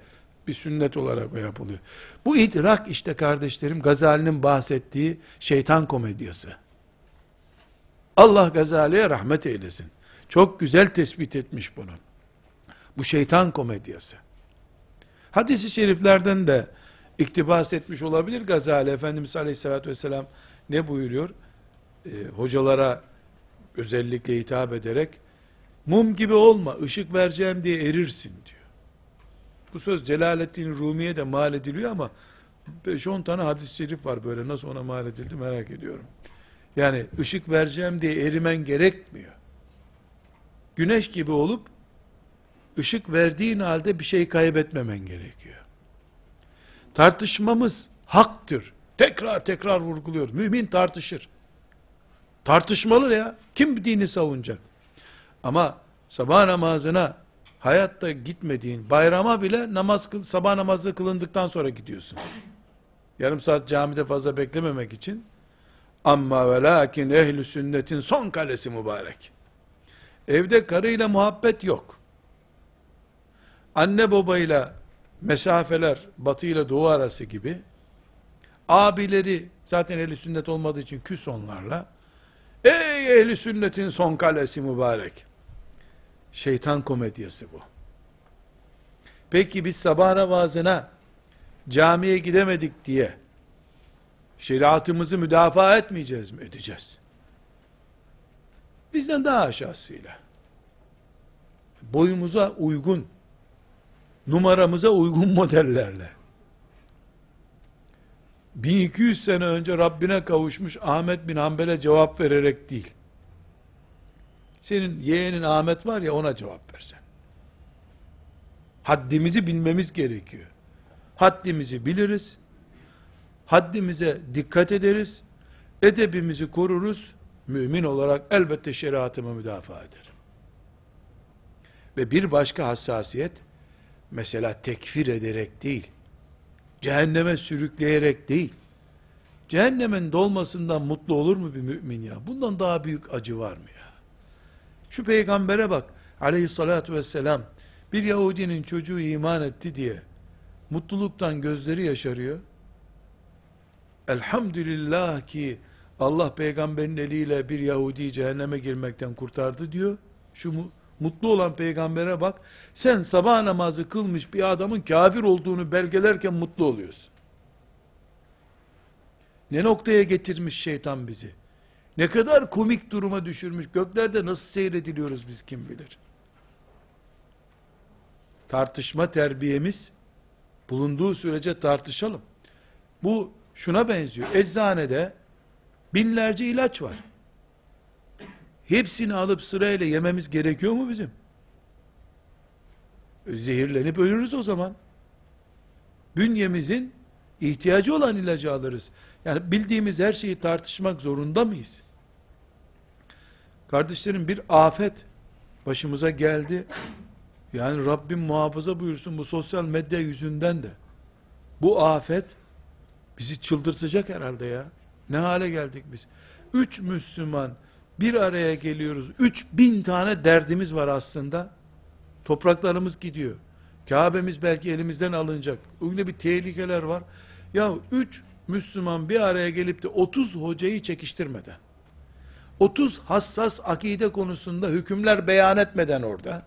Speaker 1: bir sünnet olarak yapılıyor. Bu idrak işte kardeşlerim Gazali'nin bahsettiği şeytan komedyası. Allah Gazali'ye rahmet eylesin. Çok güzel tespit etmiş bunu. Bu şeytan komedyası. Hadis-i şeriflerden de iktibas etmiş olabilir Gazali. Efendimiz Aleyhisselatü Vesselam ne buyuruyor? Ee, hocalara özellikle hitap ederek mum gibi olma, ışık vereceğim diye erirsin diyor. Bu söz Celaleddin Rumi'ye de mal ediliyor ama 5-10 tane hadis-i şerif var böyle nasıl ona mal edildi merak ediyorum. Yani ışık vereceğim diye erimen gerekmiyor. Güneş gibi olup ışık verdiğin halde bir şey kaybetmemen gerekiyor. Tartışmamız haktır. Tekrar tekrar vurguluyor. Mümin tartışır. Tartışmalı ya. Kim dini savunacak? Ama sabah namazına hayatta gitmediğin bayrama bile namaz sabah namazı kılındıktan sonra gidiyorsun. Yarım saat camide fazla beklememek için ama ve lakin ehli sünnetin son kalesi mübarek. Evde karıyla muhabbet yok. Anne babayla mesafeler batı ile doğu arası gibi abileri zaten ehli sünnet olmadığı için küs onlarla Ey ehli sünnetin son kalesi mübarek. Şeytan komedyası bu. Peki biz sabah namazına camiye gidemedik diye şeriatımızı müdafaa etmeyeceğiz mi? Edeceğiz. Bizden daha aşağısıyla. Boyumuza uygun, numaramıza uygun modellerle. 1200 sene önce Rabbine kavuşmuş Ahmet bin Hanbel'e cevap vererek değil. Senin yeğenin Ahmet var ya ona cevap versen. Haddimizi bilmemiz gerekiyor. Haddimizi biliriz. Haddimize dikkat ederiz. Edebimizi koruruz. Mümin olarak elbette şeriatımı müdafaa ederim. Ve bir başka hassasiyet, mesela tekfir ederek değil, Cehenneme sürükleyerek değil. Cehennemin dolmasından mutlu olur mu bir mümin ya? Bundan daha büyük acı var mı ya? Şu peygambere bak. Aleyhissalatü vesselam bir Yahudinin çocuğu iman etti diye mutluluktan gözleri yaşarıyor. Elhamdülillah ki Allah peygamberin eliyle bir Yahudi cehenneme girmekten kurtardı diyor. Şu Mutlu olan peygambere bak. Sen sabah namazı kılmış bir adamın kafir olduğunu belgelerken mutlu oluyorsun. Ne noktaya getirmiş şeytan bizi? Ne kadar komik duruma düşürmüş. Göklerde nasıl seyrediliyoruz biz kim bilir. Tartışma terbiyemiz bulunduğu sürece tartışalım. Bu şuna benziyor. Eczanede binlerce ilaç var. Hepsini alıp sırayla yememiz gerekiyor mu bizim? zehirlenip ölürüz o zaman. Bünyemizin ihtiyacı olan ilacı alırız. Yani bildiğimiz her şeyi tartışmak zorunda mıyız? Kardeşlerim bir afet başımıza geldi. Yani Rabbim muhafaza buyursun bu sosyal medya yüzünden de. Bu afet bizi çıldırtacak herhalde ya. Ne hale geldik biz? Üç Müslüman bir araya geliyoruz. Üç bin tane derdimiz var aslında. Topraklarımız gidiyor. Kabe'miz belki elimizden alınacak. Öyle bir tehlikeler var. Ya üç Müslüman bir araya gelip de 30 hocayı çekiştirmeden, 30 hassas akide konusunda hükümler beyan etmeden orada,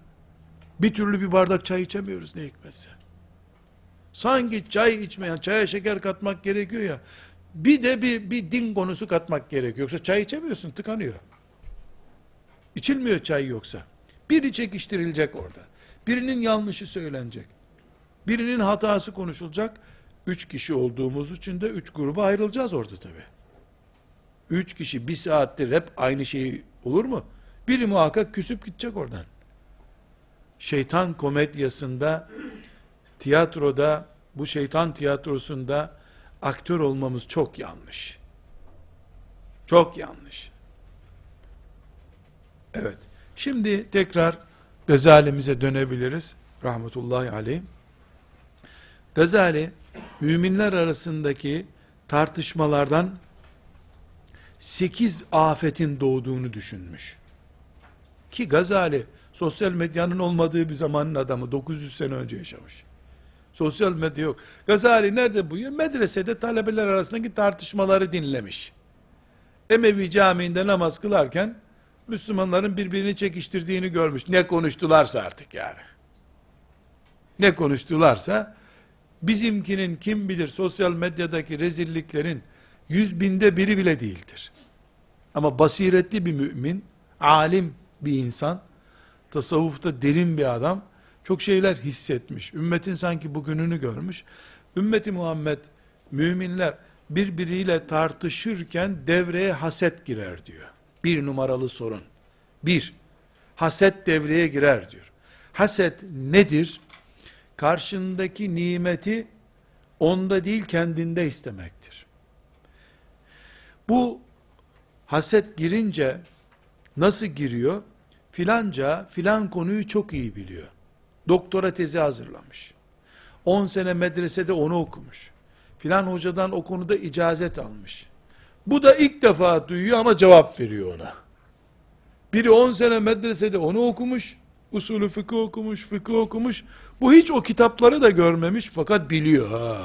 Speaker 1: bir türlü bir bardak çay içemiyoruz ne hikmetse. Sanki çay içmeyen, çaya şeker katmak gerekiyor ya, bir de bir, bir din konusu katmak gerekiyor. Yoksa çay içemiyorsun, tıkanıyor. İçilmiyor çay yoksa. Biri çekiştirilecek orada. Birinin yanlışı söylenecek. Birinin hatası konuşulacak. Üç kişi olduğumuz için de üç gruba ayrılacağız orada tabi. Üç kişi bir saattir hep aynı şeyi olur mu? Biri muhakkak küsüp gidecek oradan. Şeytan komedyasında, tiyatroda, bu şeytan tiyatrosunda aktör olmamız çok yanlış. Çok yanlış. Evet. Şimdi tekrar Gazali'mize dönebiliriz. Rahmetullahi aleyh. Gazali, müminler arasındaki tartışmalardan sekiz afetin doğduğunu düşünmüş. Ki Gazali, sosyal medyanın olmadığı bir zamanın adamı, 900 sene önce yaşamış. Sosyal medya yok. Gazali nerede buyuruyor? Medresede talebeler arasındaki tartışmaları dinlemiş. Emevi Camii'nde namaz kılarken, Müslümanların birbirini çekiştirdiğini görmüş. Ne konuştularsa artık yani. Ne konuştularsa, bizimkinin kim bilir sosyal medyadaki rezilliklerin yüz binde biri bile değildir. Ama basiretli bir mümin, alim bir insan, tasavvufta derin bir adam, çok şeyler hissetmiş. Ümmetin sanki bugününü görmüş. Ümmeti Muhammed, müminler birbiriyle tartışırken devreye haset girer diyor. Bir numaralı sorun. Bir, haset devreye girer diyor. Haset nedir? Karşındaki nimeti onda değil kendinde istemektir. Bu haset girince nasıl giriyor? Filanca filan konuyu çok iyi biliyor. Doktora tezi hazırlamış. 10 sene medresede onu okumuş. Filan hocadan o konuda icazet almış. Bu da ilk defa duyuyor ama cevap veriyor ona. Biri 10 sene medresede onu okumuş, usulü fıkıh okumuş, fıkıh okumuş. Bu hiç o kitapları da görmemiş fakat biliyor ha.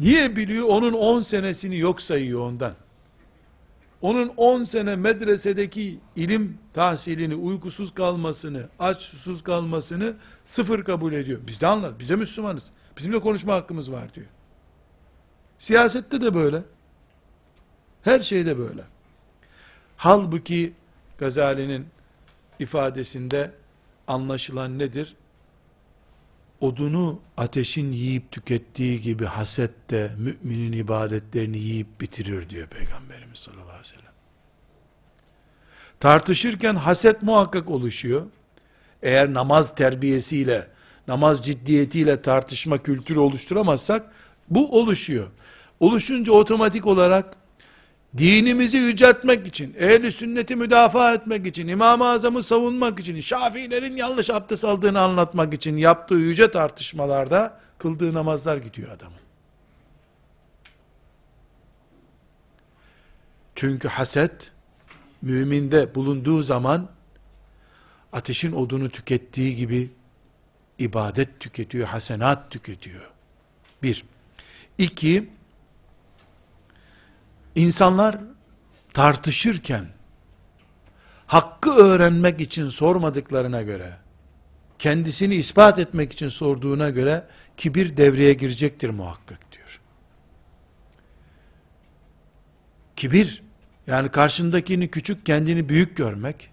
Speaker 1: Niye biliyor? Onun 10 senesini yok sayıyor ondan. Onun 10 sene medresedeki ilim tahsilini, uykusuz kalmasını, aç susuz kalmasını sıfır kabul ediyor. Biz de anlar, bize Müslümanız. Bizim de konuşma hakkımız var diyor. Siyasette de böyle. Her şeyde böyle. Halbuki Gazali'nin ifadesinde anlaşılan nedir? Odunu ateşin yiyip tükettiği gibi haset de müminin ibadetlerini yiyip bitirir diyor Peygamberimiz sallallahu aleyhi ve sellem. Tartışırken haset muhakkak oluşuyor. Eğer namaz terbiyesiyle, namaz ciddiyetiyle tartışma kültürü oluşturamazsak bu oluşuyor. Oluşunca otomatik olarak dinimizi yüceltmek için, ehli sünneti müdafaa etmek için, İmam-ı Azam'ı savunmak için, Şafiilerin yanlış abdest aldığını anlatmak için yaptığı yüce tartışmalarda kıldığı namazlar gidiyor adamın. Çünkü haset müminde bulunduğu zaman ateşin odunu tükettiği gibi ibadet tüketiyor, hasenat tüketiyor. Bir. İki, İnsanlar tartışırken hakkı öğrenmek için sormadıklarına göre kendisini ispat etmek için sorduğuna göre kibir devreye girecektir muhakkak diyor. Kibir yani karşındakini küçük kendini büyük görmek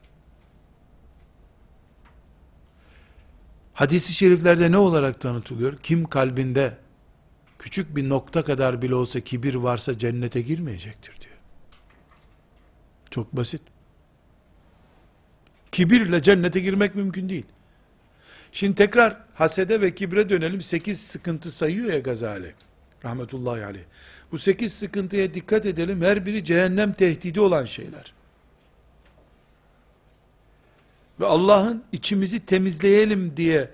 Speaker 1: hadisi şeriflerde ne olarak tanıtılıyor? Kim kalbinde küçük bir nokta kadar bile olsa kibir varsa cennete girmeyecektir diyor. Çok basit. Kibirle cennete girmek mümkün değil. Şimdi tekrar hasede ve kibre dönelim. Sekiz sıkıntı sayıyor ya Gazali. Rahmetullahi aleyh. Bu sekiz sıkıntıya dikkat edelim. Her biri cehennem tehdidi olan şeyler. Ve Allah'ın içimizi temizleyelim diye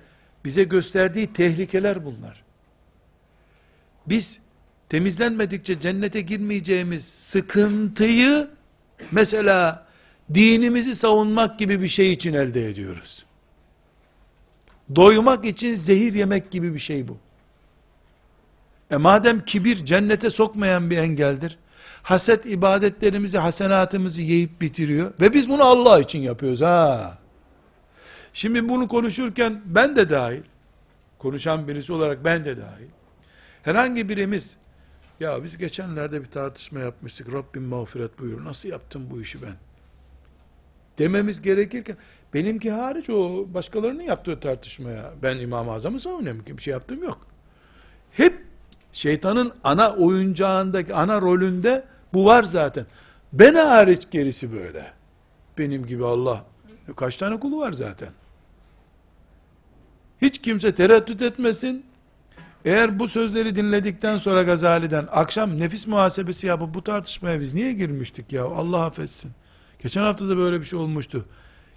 Speaker 1: bize gösterdiği tehlikeler bunlar. Biz temizlenmedikçe cennete girmeyeceğimiz sıkıntıyı mesela dinimizi savunmak gibi bir şey için elde ediyoruz. Doymak için zehir yemek gibi bir şey bu. E madem kibir cennete sokmayan bir engeldir. Haset ibadetlerimizi, hasenatımızı yiyip bitiriyor. Ve biz bunu Allah için yapıyoruz ha. Şimdi bunu konuşurken ben de dahil, konuşan birisi olarak ben de dahil, herhangi birimiz, ya biz geçenlerde bir tartışma yapmıştık, Rabbim mağfiret buyur, nasıl yaptım bu işi ben? Dememiz gerekirken, benimki hariç o başkalarının yaptığı tartışmaya, ben İmam-ı Azam'ı savunuyorum ki bir şey yaptığım yok. Hep şeytanın ana oyuncağındaki, ana rolünde bu var zaten. Ben hariç gerisi böyle. Benim gibi Allah, kaç tane kulu var zaten. Hiç kimse tereddüt etmesin. Eğer bu sözleri dinledikten sonra Gazali'den akşam nefis muhasebesi yapıp bu tartışmaya biz niye girmiştik ya Allah affetsin. Geçen hafta da böyle bir şey olmuştu.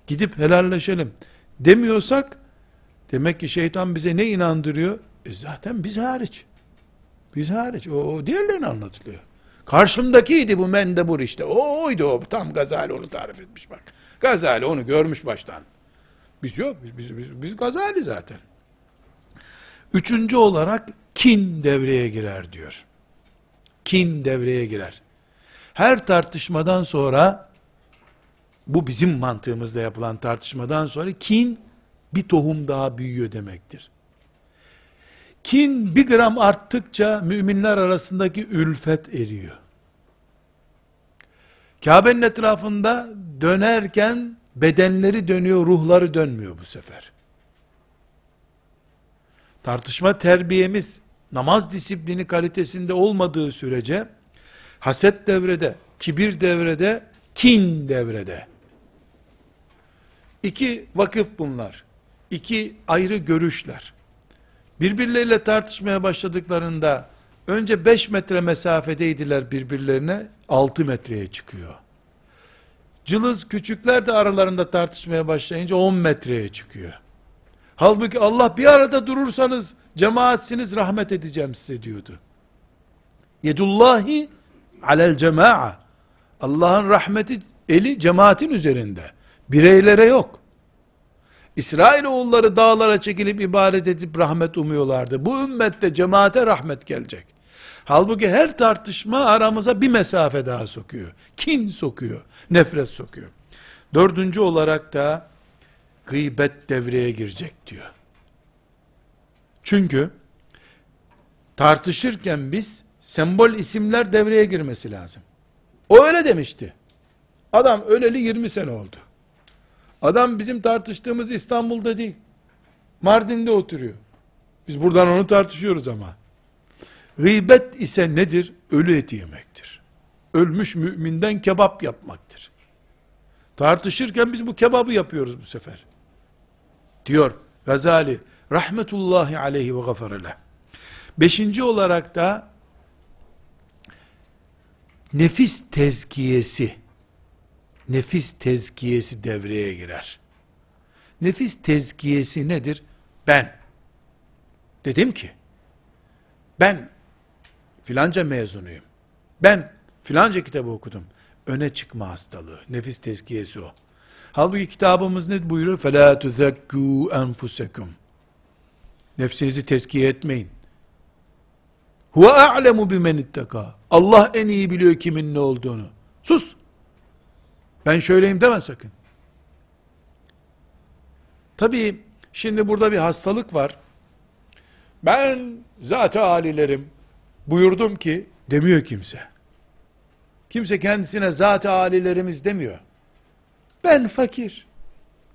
Speaker 1: Gidip helalleşelim demiyorsak demek ki şeytan bize ne inandırıyor? E zaten biz hariç. Biz hariç. O, o diğerlerini anlatılıyor. Karşımdakiydi bu mendebur işte. O oydu o. Tam Gazali onu tarif etmiş bak. Gazali onu görmüş baştan. Biz yok. Biz, biz, biz, biz Gazali zaten. Üçüncü olarak kin devreye girer diyor. Kin devreye girer. Her tartışmadan sonra bu bizim mantığımızda yapılan tartışmadan sonra kin bir tohum daha büyüyor demektir. Kin bir gram arttıkça müminler arasındaki ülfet eriyor. Kabe'nin etrafında dönerken bedenleri dönüyor, ruhları dönmüyor bu sefer. Tartışma terbiyemiz namaz disiplini kalitesinde olmadığı sürece haset devrede, kibir devrede, kin devrede. İki vakıf bunlar. İki ayrı görüşler. Birbirleriyle tartışmaya başladıklarında önce 5 metre mesafedeydiler birbirlerine 6 metreye çıkıyor. Cılız küçükler de aralarında tartışmaya başlayınca 10 metreye çıkıyor. Halbuki Allah bir arada durursanız cemaatsiniz rahmet edeceğim size diyordu. Yedullahi alel cema'a. Allah'ın rahmeti eli cemaatin üzerinde. Bireylere yok. İsrail oğulları dağlara çekilip ibadet edip rahmet umuyorlardı. Bu ümmette cemaate rahmet gelecek. Halbuki her tartışma aramıza bir mesafe daha sokuyor. Kin sokuyor, nefret sokuyor. Dördüncü olarak da gıybet devreye girecek diyor. Çünkü tartışırken biz sembol isimler devreye girmesi lazım. O öyle demişti. Adam öleli 20 sene oldu. Adam bizim tartıştığımız İstanbul'da değil. Mardin'de oturuyor. Biz buradan onu tartışıyoruz ama. Gıybet ise nedir? Ölü eti yemektir. Ölmüş müminden kebap yapmaktır. Tartışırken biz bu kebabı yapıyoruz bu sefer. Diyor Gazali rahmetullahi aleyhi ve gafarele. Beşinci olarak da nefis tezkiyesi nefis tezkiyesi devreye girer. Nefis tezkiyesi nedir? Ben dedim ki ben filanca mezunuyum. Ben filanca kitabı okudum. Öne çıkma hastalığı. Nefis tezkiyesi o. Halbuki kitabımız ne buyuruyor? فَلَا تُذَكُّوا أَنْفُسَكُمْ Nefsinizi tezkiye etmeyin. Huve a'lemu bimen ittaka. Allah en iyi biliyor kimin ne olduğunu. Sus. Ben şöyleyim deme sakın. Tabii şimdi burada bir hastalık var. Ben zat-ı alilerim buyurdum ki demiyor kimse. Kimse kendisine zat-ı alilerimiz demiyor. Ben fakir.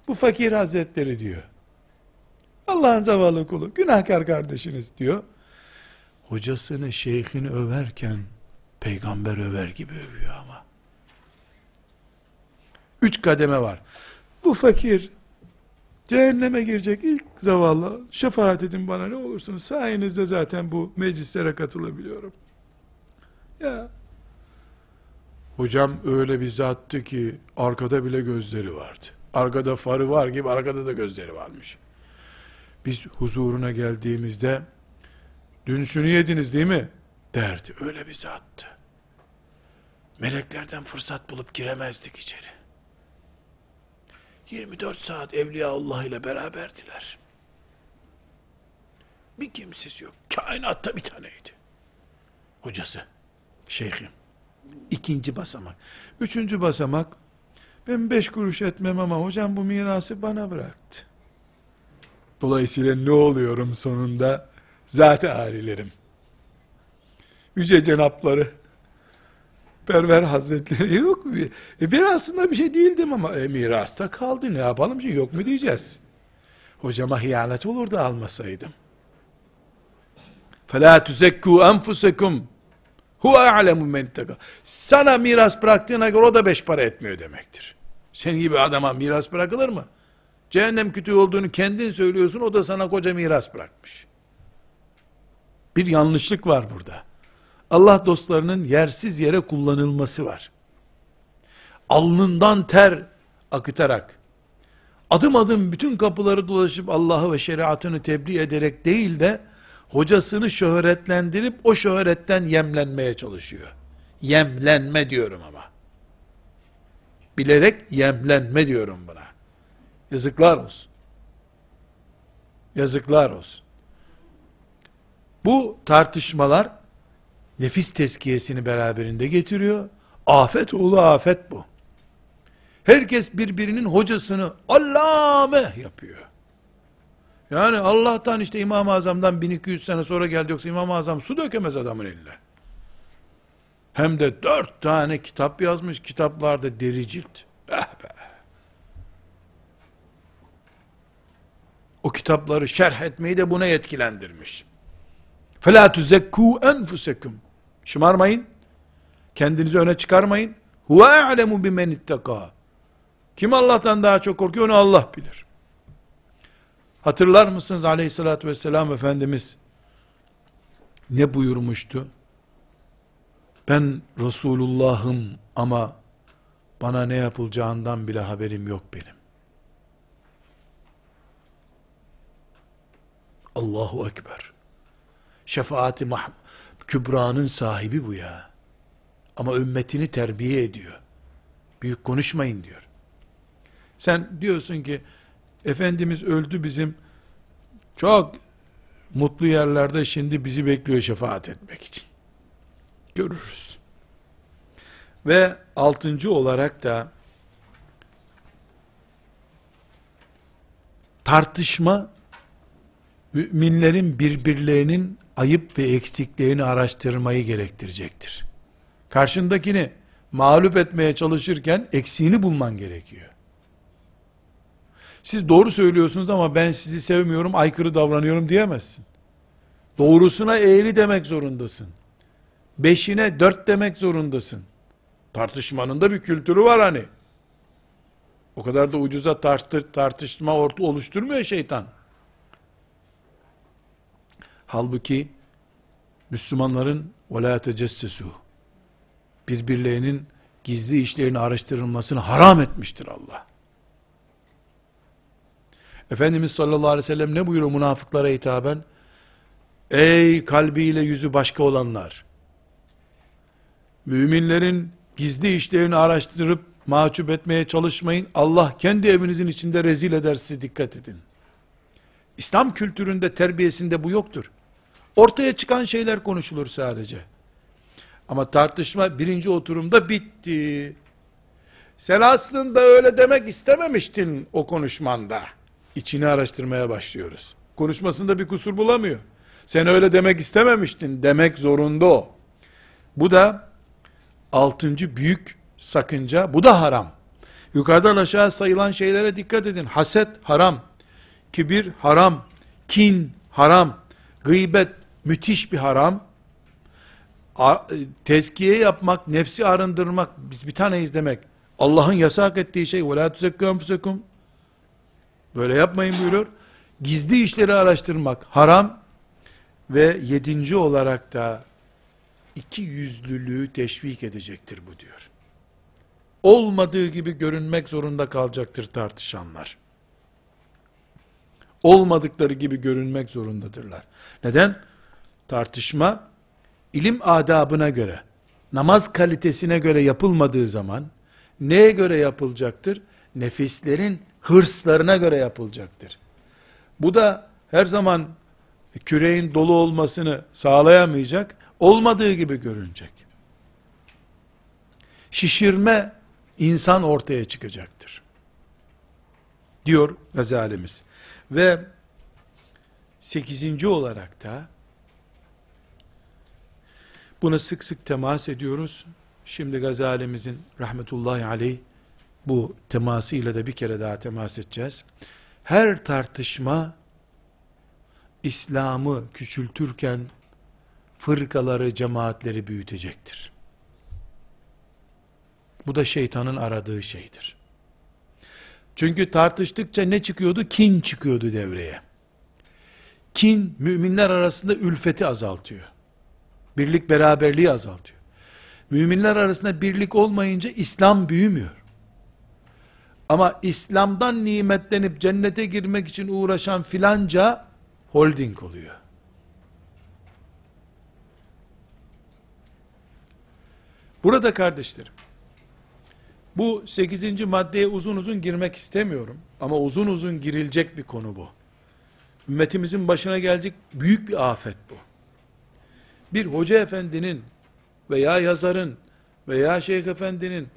Speaker 1: Bu fakir hazretleri diyor. Allah'ın zavallı kulu, günahkar kardeşiniz diyor. Hocasını, şeyhini överken peygamber över gibi övüyor ama. Üç kademe var. Bu fakir, Cehenneme girecek ilk zavallı. Şefaat edin bana ne olursunuz. Sayenizde zaten bu meclislere katılabiliyorum. Ya hocam öyle bir zattı ki arkada bile gözleri vardı. Arkada farı var gibi arkada da gözleri varmış. Biz huzuruna geldiğimizde dün şunu yediniz değil mi? derdi. Öyle bir zattı. Meleklerden fırsat bulup giremezdik içeri. 24 saat Evliya Allah ile beraberdiler. Bir kimsesi yok. Kainatta bir taneydi. Hocası, şeyhim. İkinci basamak. Üçüncü basamak, ben beş kuruş etmem ama hocam bu mirası bana bıraktı. Dolayısıyla ne oluyorum sonunda? Zaten halilerim. Yüce cenapları, Perver Hazretleri yok mu? E ben aslında bir şey değildim ama e, mirasta kaldı ne yapalım ki yok mu diyeceğiz. Hocama hıyanet olurdu almasaydım. فَلَا تُزَكُّوا أَنْفُسَكُمْ Huve alemu men Sana miras bıraktığına göre o da beş para etmiyor demektir. Senin gibi adama miras bırakılır mı? Cehennem kütüğü olduğunu kendin söylüyorsun, o da sana koca miras bırakmış. Bir yanlışlık var burada. Allah dostlarının yersiz yere kullanılması var. Alnından ter akıtarak, adım adım bütün kapıları dolaşıp Allah'ı ve şeriatını tebliğ ederek değil de, hocasını şöhretlendirip o şöhretten yemlenmeye çalışıyor. Yemlenme diyorum ama. Bilerek yemlenme diyorum buna. Yazıklar olsun. Yazıklar olsun. Bu tartışmalar nefis teskiyesini beraberinde getiriyor. Afet oğlu afet bu. Herkes birbirinin hocasını allame yapıyor. Yani Allah'tan işte İmam-ı Azam'dan 1200 sene sonra geldi yoksa İmam-ı Azam su dökemez adamın eline. Hem de dört tane kitap yazmış, kitaplarda deri cilt. Eh be. O kitapları şerh etmeyi de buna yetkilendirmiş. فَلَا تُزَكُّوا اَنْفُسَكُمْ Şımarmayın. Kendinizi öne çıkarmayın. هُوَ اَعْلَمُ بِمَنِ اتَّقَى Kim Allah'tan daha çok korkuyor onu Allah bilir. Hatırlar mısınız aleyhissalatü vesselam Efendimiz ne buyurmuştu? Ben Resulullah'ım ama bana ne yapılacağından bile haberim yok benim. Allahu Ekber. Şefaati Kübra'nın sahibi bu ya. Ama ümmetini terbiye ediyor. Büyük konuşmayın diyor. Sen diyorsun ki Efendimiz öldü bizim çok mutlu yerlerde şimdi bizi bekliyor şefaat etmek için. Görürüz. Ve altıncı olarak da tartışma müminlerin birbirlerinin ayıp ve eksiklerini araştırmayı gerektirecektir. Karşındakini mağlup etmeye çalışırken eksiğini bulman gerekiyor. Siz doğru söylüyorsunuz ama ben sizi sevmiyorum, aykırı davranıyorum diyemezsin. Doğrusuna eğri demek zorundasın. Beşine dört demek zorundasın. Tartışmanın da bir kültürü var hani. O kadar da ucuza tartı, tartışma orta oluşturmuyor şeytan. Halbuki Müslümanların وَلَا تَجَسَّسُوا birbirlerinin gizli işlerini araştırılmasını haram etmiştir Allah. Efendimiz sallallahu aleyhi ve sellem ne buyuruyor münafıklara hitaben? Ey kalbiyle yüzü başka olanlar! Müminlerin gizli işlerini araştırıp mahcup etmeye çalışmayın. Allah kendi evinizin içinde rezil eder sizi dikkat edin. İslam kültüründe terbiyesinde bu yoktur. Ortaya çıkan şeyler konuşulur sadece. Ama tartışma birinci oturumda bitti. Sen aslında öyle demek istememiştin o konuşmanda İçini araştırmaya başlıyoruz. Konuşmasında bir kusur bulamıyor. Sen öyle demek istememiştin demek zorunda o. Bu da altıncı büyük sakınca. Bu da haram. Yukarıdan aşağı sayılan şeylere dikkat edin. Haset haram. Kibir haram. Kin haram. Gıybet müthiş bir haram. Tezkiye yapmak, nefsi arındırmak, biz bir taneyiz demek. Allah'ın yasak ettiği şey, وَلَا تُزَكُّوا أَنْفُسَكُمْ Böyle yapmayın buyuruyor. Gizli işleri araştırmak haram ve yedinci olarak da iki yüzlülüğü teşvik edecektir bu diyor. Olmadığı gibi görünmek zorunda kalacaktır tartışanlar. Olmadıkları gibi görünmek zorundadırlar. Neden? Tartışma ilim adabına göre, namaz kalitesine göre yapılmadığı zaman neye göre yapılacaktır? Nefislerin hırslarına göre yapılacaktır. Bu da her zaman küreğin dolu olmasını sağlayamayacak, olmadığı gibi görünecek. Şişirme insan ortaya çıkacaktır. Diyor Gazalimiz. Ve sekizinci olarak da buna sık sık temas ediyoruz. Şimdi Gazalimizin rahmetullahi aleyh bu temasıyla da bir kere daha temas edeceğiz. Her tartışma İslam'ı küçültürken fırkaları, cemaatleri büyütecektir. Bu da şeytanın aradığı şeydir. Çünkü tartıştıkça ne çıkıyordu? Kin çıkıyordu devreye. Kin, müminler arasında ülfeti azaltıyor. Birlik beraberliği azaltıyor. Müminler arasında birlik olmayınca İslam büyümüyor. Ama İslam'dan nimetlenip cennete girmek için uğraşan filanca holding oluyor. Burada kardeşlerim, bu 8. maddeye uzun uzun girmek istemiyorum. Ama uzun uzun girilecek bir konu bu. Ümmetimizin başına gelecek büyük bir afet bu. Bir hoca efendinin veya yazarın veya şeyh efendinin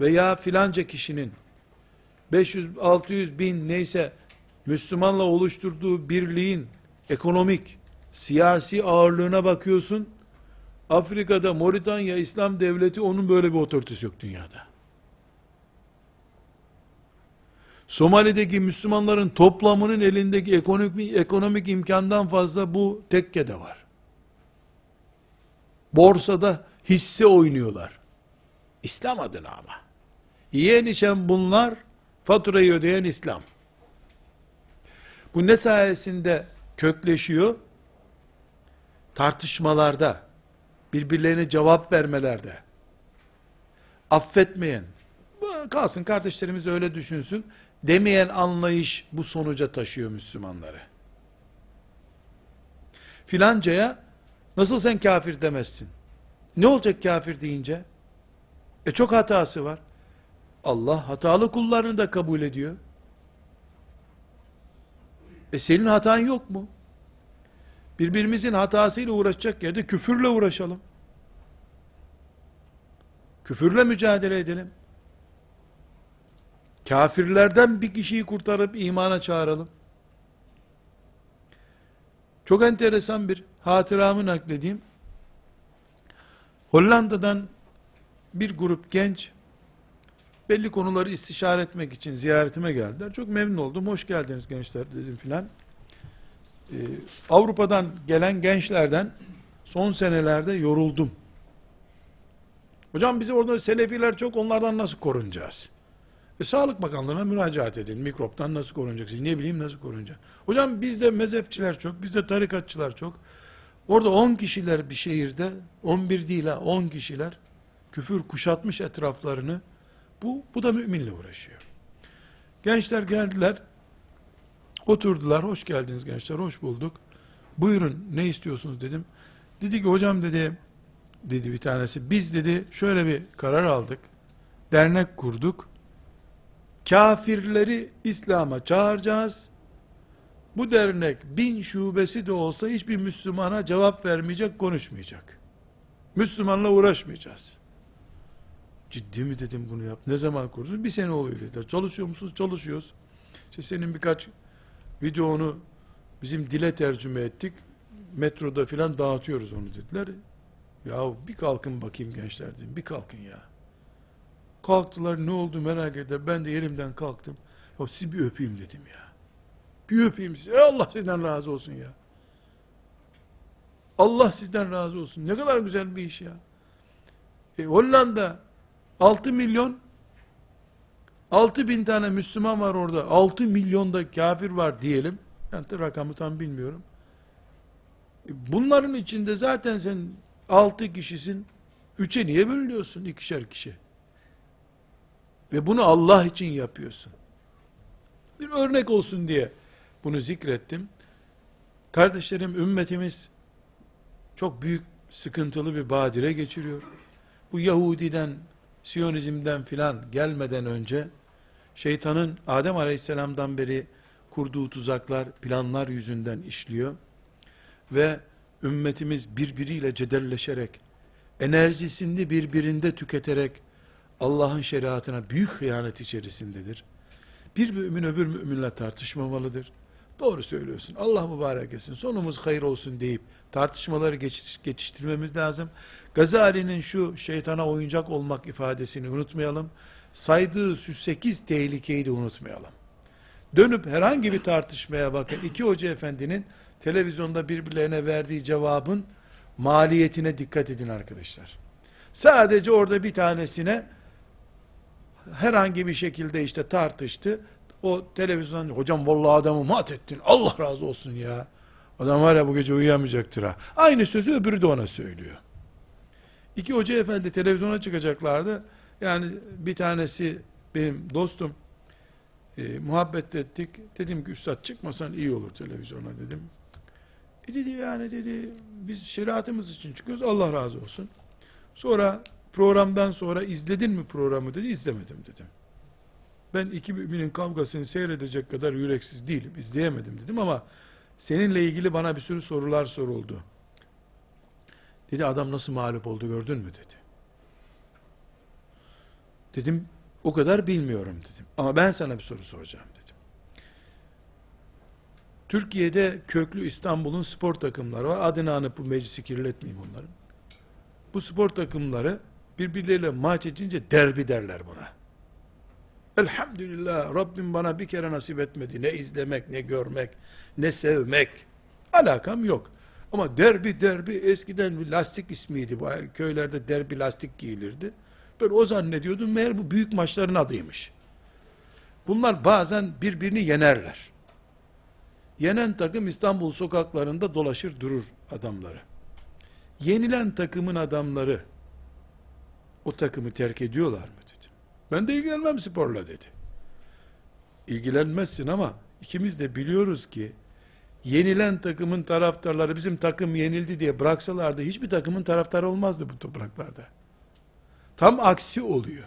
Speaker 1: veya filanca kişinin 500, 600 bin neyse Müslümanla oluşturduğu birliğin ekonomik, siyasi ağırlığına bakıyorsun. Afrika'da Moritanya İslam Devleti onun böyle bir otoritesi yok dünyada. Somali'deki Müslümanların toplamının elindeki ekonomik, ekonomik imkandan fazla bu tekkede var. Borsada hisse oynuyorlar. İslam adına ama. Yiyen içen bunlar, faturayı ödeyen İslam. Bu ne sayesinde kökleşiyor? Tartışmalarda, birbirlerine cevap vermelerde, affetmeyen, kalsın kardeşlerimiz de öyle düşünsün, demeyen anlayış bu sonuca taşıyor Müslümanları. Filancaya, nasıl sen kafir demezsin? Ne olacak kafir deyince? E çok hatası var. Allah hatalı kullarını da kabul ediyor. E senin hatan yok mu? Birbirimizin hatasıyla uğraşacak yerde küfürle uğraşalım. Küfürle mücadele edelim. Kafirlerden bir kişiyi kurtarıp imana çağıralım. Çok enteresan bir hatıramı nakledeyim. Hollanda'dan bir grup genç belli konuları istişare etmek için ziyaretime geldiler. Çok memnun oldum. Hoş geldiniz gençler dedim filan. Ee, Avrupa'dan gelen gençlerden son senelerde yoruldum. Hocam bize orada selefiler çok onlardan nasıl korunacağız? E, Sağlık Bakanlığı'na müracaat edin. Mikroptan nasıl korunacaksın? Ne bileyim nasıl korunacaksın? Hocam bizde mezhepçiler çok, bizde tarikatçılar çok. Orada 10 kişiler bir şehirde, 11 değil ha 10 kişiler küfür kuşatmış etraflarını. Bu, bu da müminle uğraşıyor. Gençler geldiler, oturdular, hoş geldiniz gençler, hoş bulduk. Buyurun ne istiyorsunuz dedim. Dedi ki hocam dedi, dedi bir tanesi, biz dedi şöyle bir karar aldık. Dernek kurduk. Kafirleri İslam'a çağıracağız. Bu dernek bin şubesi de olsa hiçbir Müslümana cevap vermeyecek, konuşmayacak. Müslümanla uğraşmayacağız. Ciddi mi dedim bunu yap. Ne zaman kurdun? Bir sene oluyor dediler. Çalışıyor musunuz? Çalışıyoruz. İşte senin birkaç videonu bizim dile tercüme ettik. Metroda filan dağıtıyoruz onu dediler. Ya bir kalkın bakayım gençler dedim. Bir kalkın ya. Kalktılar ne oldu merak eder. Ben de yerimden kalktım. Ya sizi bir öpeyim dedim ya. Bir öpeyim sizi. E Allah sizden razı olsun ya. Allah sizden razı olsun. Ne kadar güzel bir iş ya. E, Hollanda 6 milyon 6 bin tane Müslüman var orada. 6 milyonda kafir var diyelim. De rakamı tam bilmiyorum. E, Bunların içinde zaten sen 6 kişisin. 3'e niye bölünüyorsun? ikişer kişi. Ve bunu Allah için yapıyorsun. Bir örnek olsun diye bunu zikrettim. Kardeşlerim ümmetimiz çok büyük sıkıntılı bir badire geçiriyor. Bu Yahudiden, Siyonizmden filan gelmeden önce şeytanın Adem Aleyhisselam'dan beri kurduğu tuzaklar, planlar yüzünden işliyor. Ve ümmetimiz birbiriyle cedelleşerek, enerjisini birbirinde tüketerek Allah'ın şeriatına büyük hıyanet içerisindedir. Bir mümin öbür müminle tartışmamalıdır. Doğru söylüyorsun. Allah mübarek etsin. Sonumuz hayır olsun deyip tartışmaları geçiş, geçiştirmemiz lazım. Gazali'nin şu şeytana oyuncak olmak ifadesini unutmayalım. Saydığı şu sekiz tehlikeyi de unutmayalım. Dönüp herhangi bir tartışmaya bakın. İki hoca efendinin televizyonda birbirlerine verdiği cevabın maliyetine dikkat edin arkadaşlar. Sadece orada bir tanesine herhangi bir şekilde işte tartıştı. O televizyondan hocam vallahi adamı mat ettin. Allah razı olsun ya. Adam var ya bu gece uyuyamayacaktır ha. Aynı sözü öbürü de ona söylüyor. İki hoca efendi televizyona çıkacaklardı. Yani bir tanesi benim dostum. E, muhabbet ettik. Dedim ki üstad çıkmasan iyi olur televizyona dedim. E dedi yani dedi biz şeriatımız için çıkıyoruz Allah razı olsun. Sonra programdan sonra izledin mi programı dedi izlemedim dedim. Ben iki müminin kavgasını seyredecek kadar yüreksiz değilim izleyemedim dedim ama seninle ilgili bana bir sürü sorular soruldu. Dedi adam nasıl mağlup oldu gördün mü dedi. Dedim o kadar bilmiyorum dedim. Ama ben sana bir soru soracağım dedim. Türkiye'de köklü İstanbul'un spor takımları var. Adını anıp bu meclisi kirletmeyeyim onların. Bu spor takımları birbirleriyle maç edince derbi derler buna. Elhamdülillah Rabbim bana bir kere nasip etmedi. Ne izlemek, ne görmek, ne sevmek. Alakam yok. Ama derbi derbi eskiden bir lastik ismiydi. Bu köylerde derbi lastik giyilirdi. Ben o zannediyordum meğer bu büyük maçların adıymış. Bunlar bazen birbirini yenerler. Yenen takım İstanbul sokaklarında dolaşır durur adamları. Yenilen takımın adamları o takımı terk ediyorlar mı. Ben de ilgilenmem sporla dedi. İlgilenmezsin ama ikimiz de biliyoruz ki yenilen takımın taraftarları bizim takım yenildi diye bıraksalardı hiçbir takımın taraftarı olmazdı bu topraklarda. Tam aksi oluyor.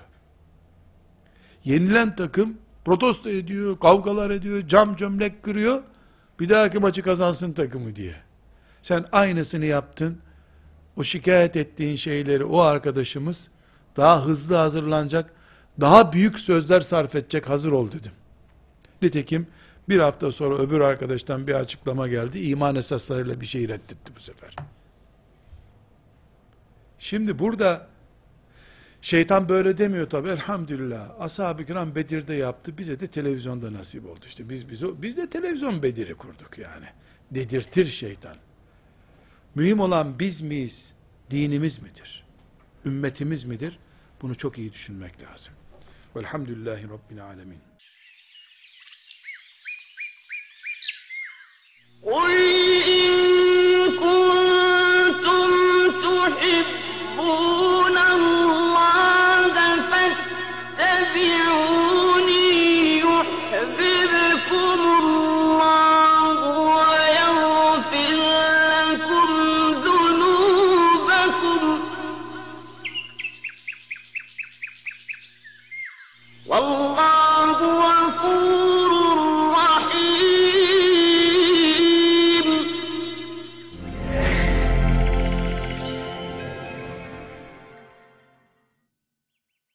Speaker 1: Yenilen takım protesto ediyor, kavgalar ediyor, cam cömlek kırıyor. Bir dahaki maçı kazansın takımı diye. Sen aynısını yaptın. O şikayet ettiğin şeyleri o arkadaşımız daha hızlı hazırlanacak, daha büyük sözler sarf edecek hazır ol dedim. Nitekim bir hafta sonra öbür arkadaştan bir açıklama geldi. İman esaslarıyla bir şey reddetti bu sefer. Şimdi burada şeytan böyle demiyor tabi elhamdülillah. Ashab-ı kiram Bedir'de yaptı. Bize de televizyonda nasip oldu. İşte biz, biz, biz de televizyon Bedir'i kurduk yani. Dedirtir şeytan. Mühim olan biz miyiz? Dinimiz midir? Ümmetimiz midir? Bunu çok iyi düşünmek lazım. والحمد لله رب العالمين.
Speaker 2: قل إن كنتم تحبون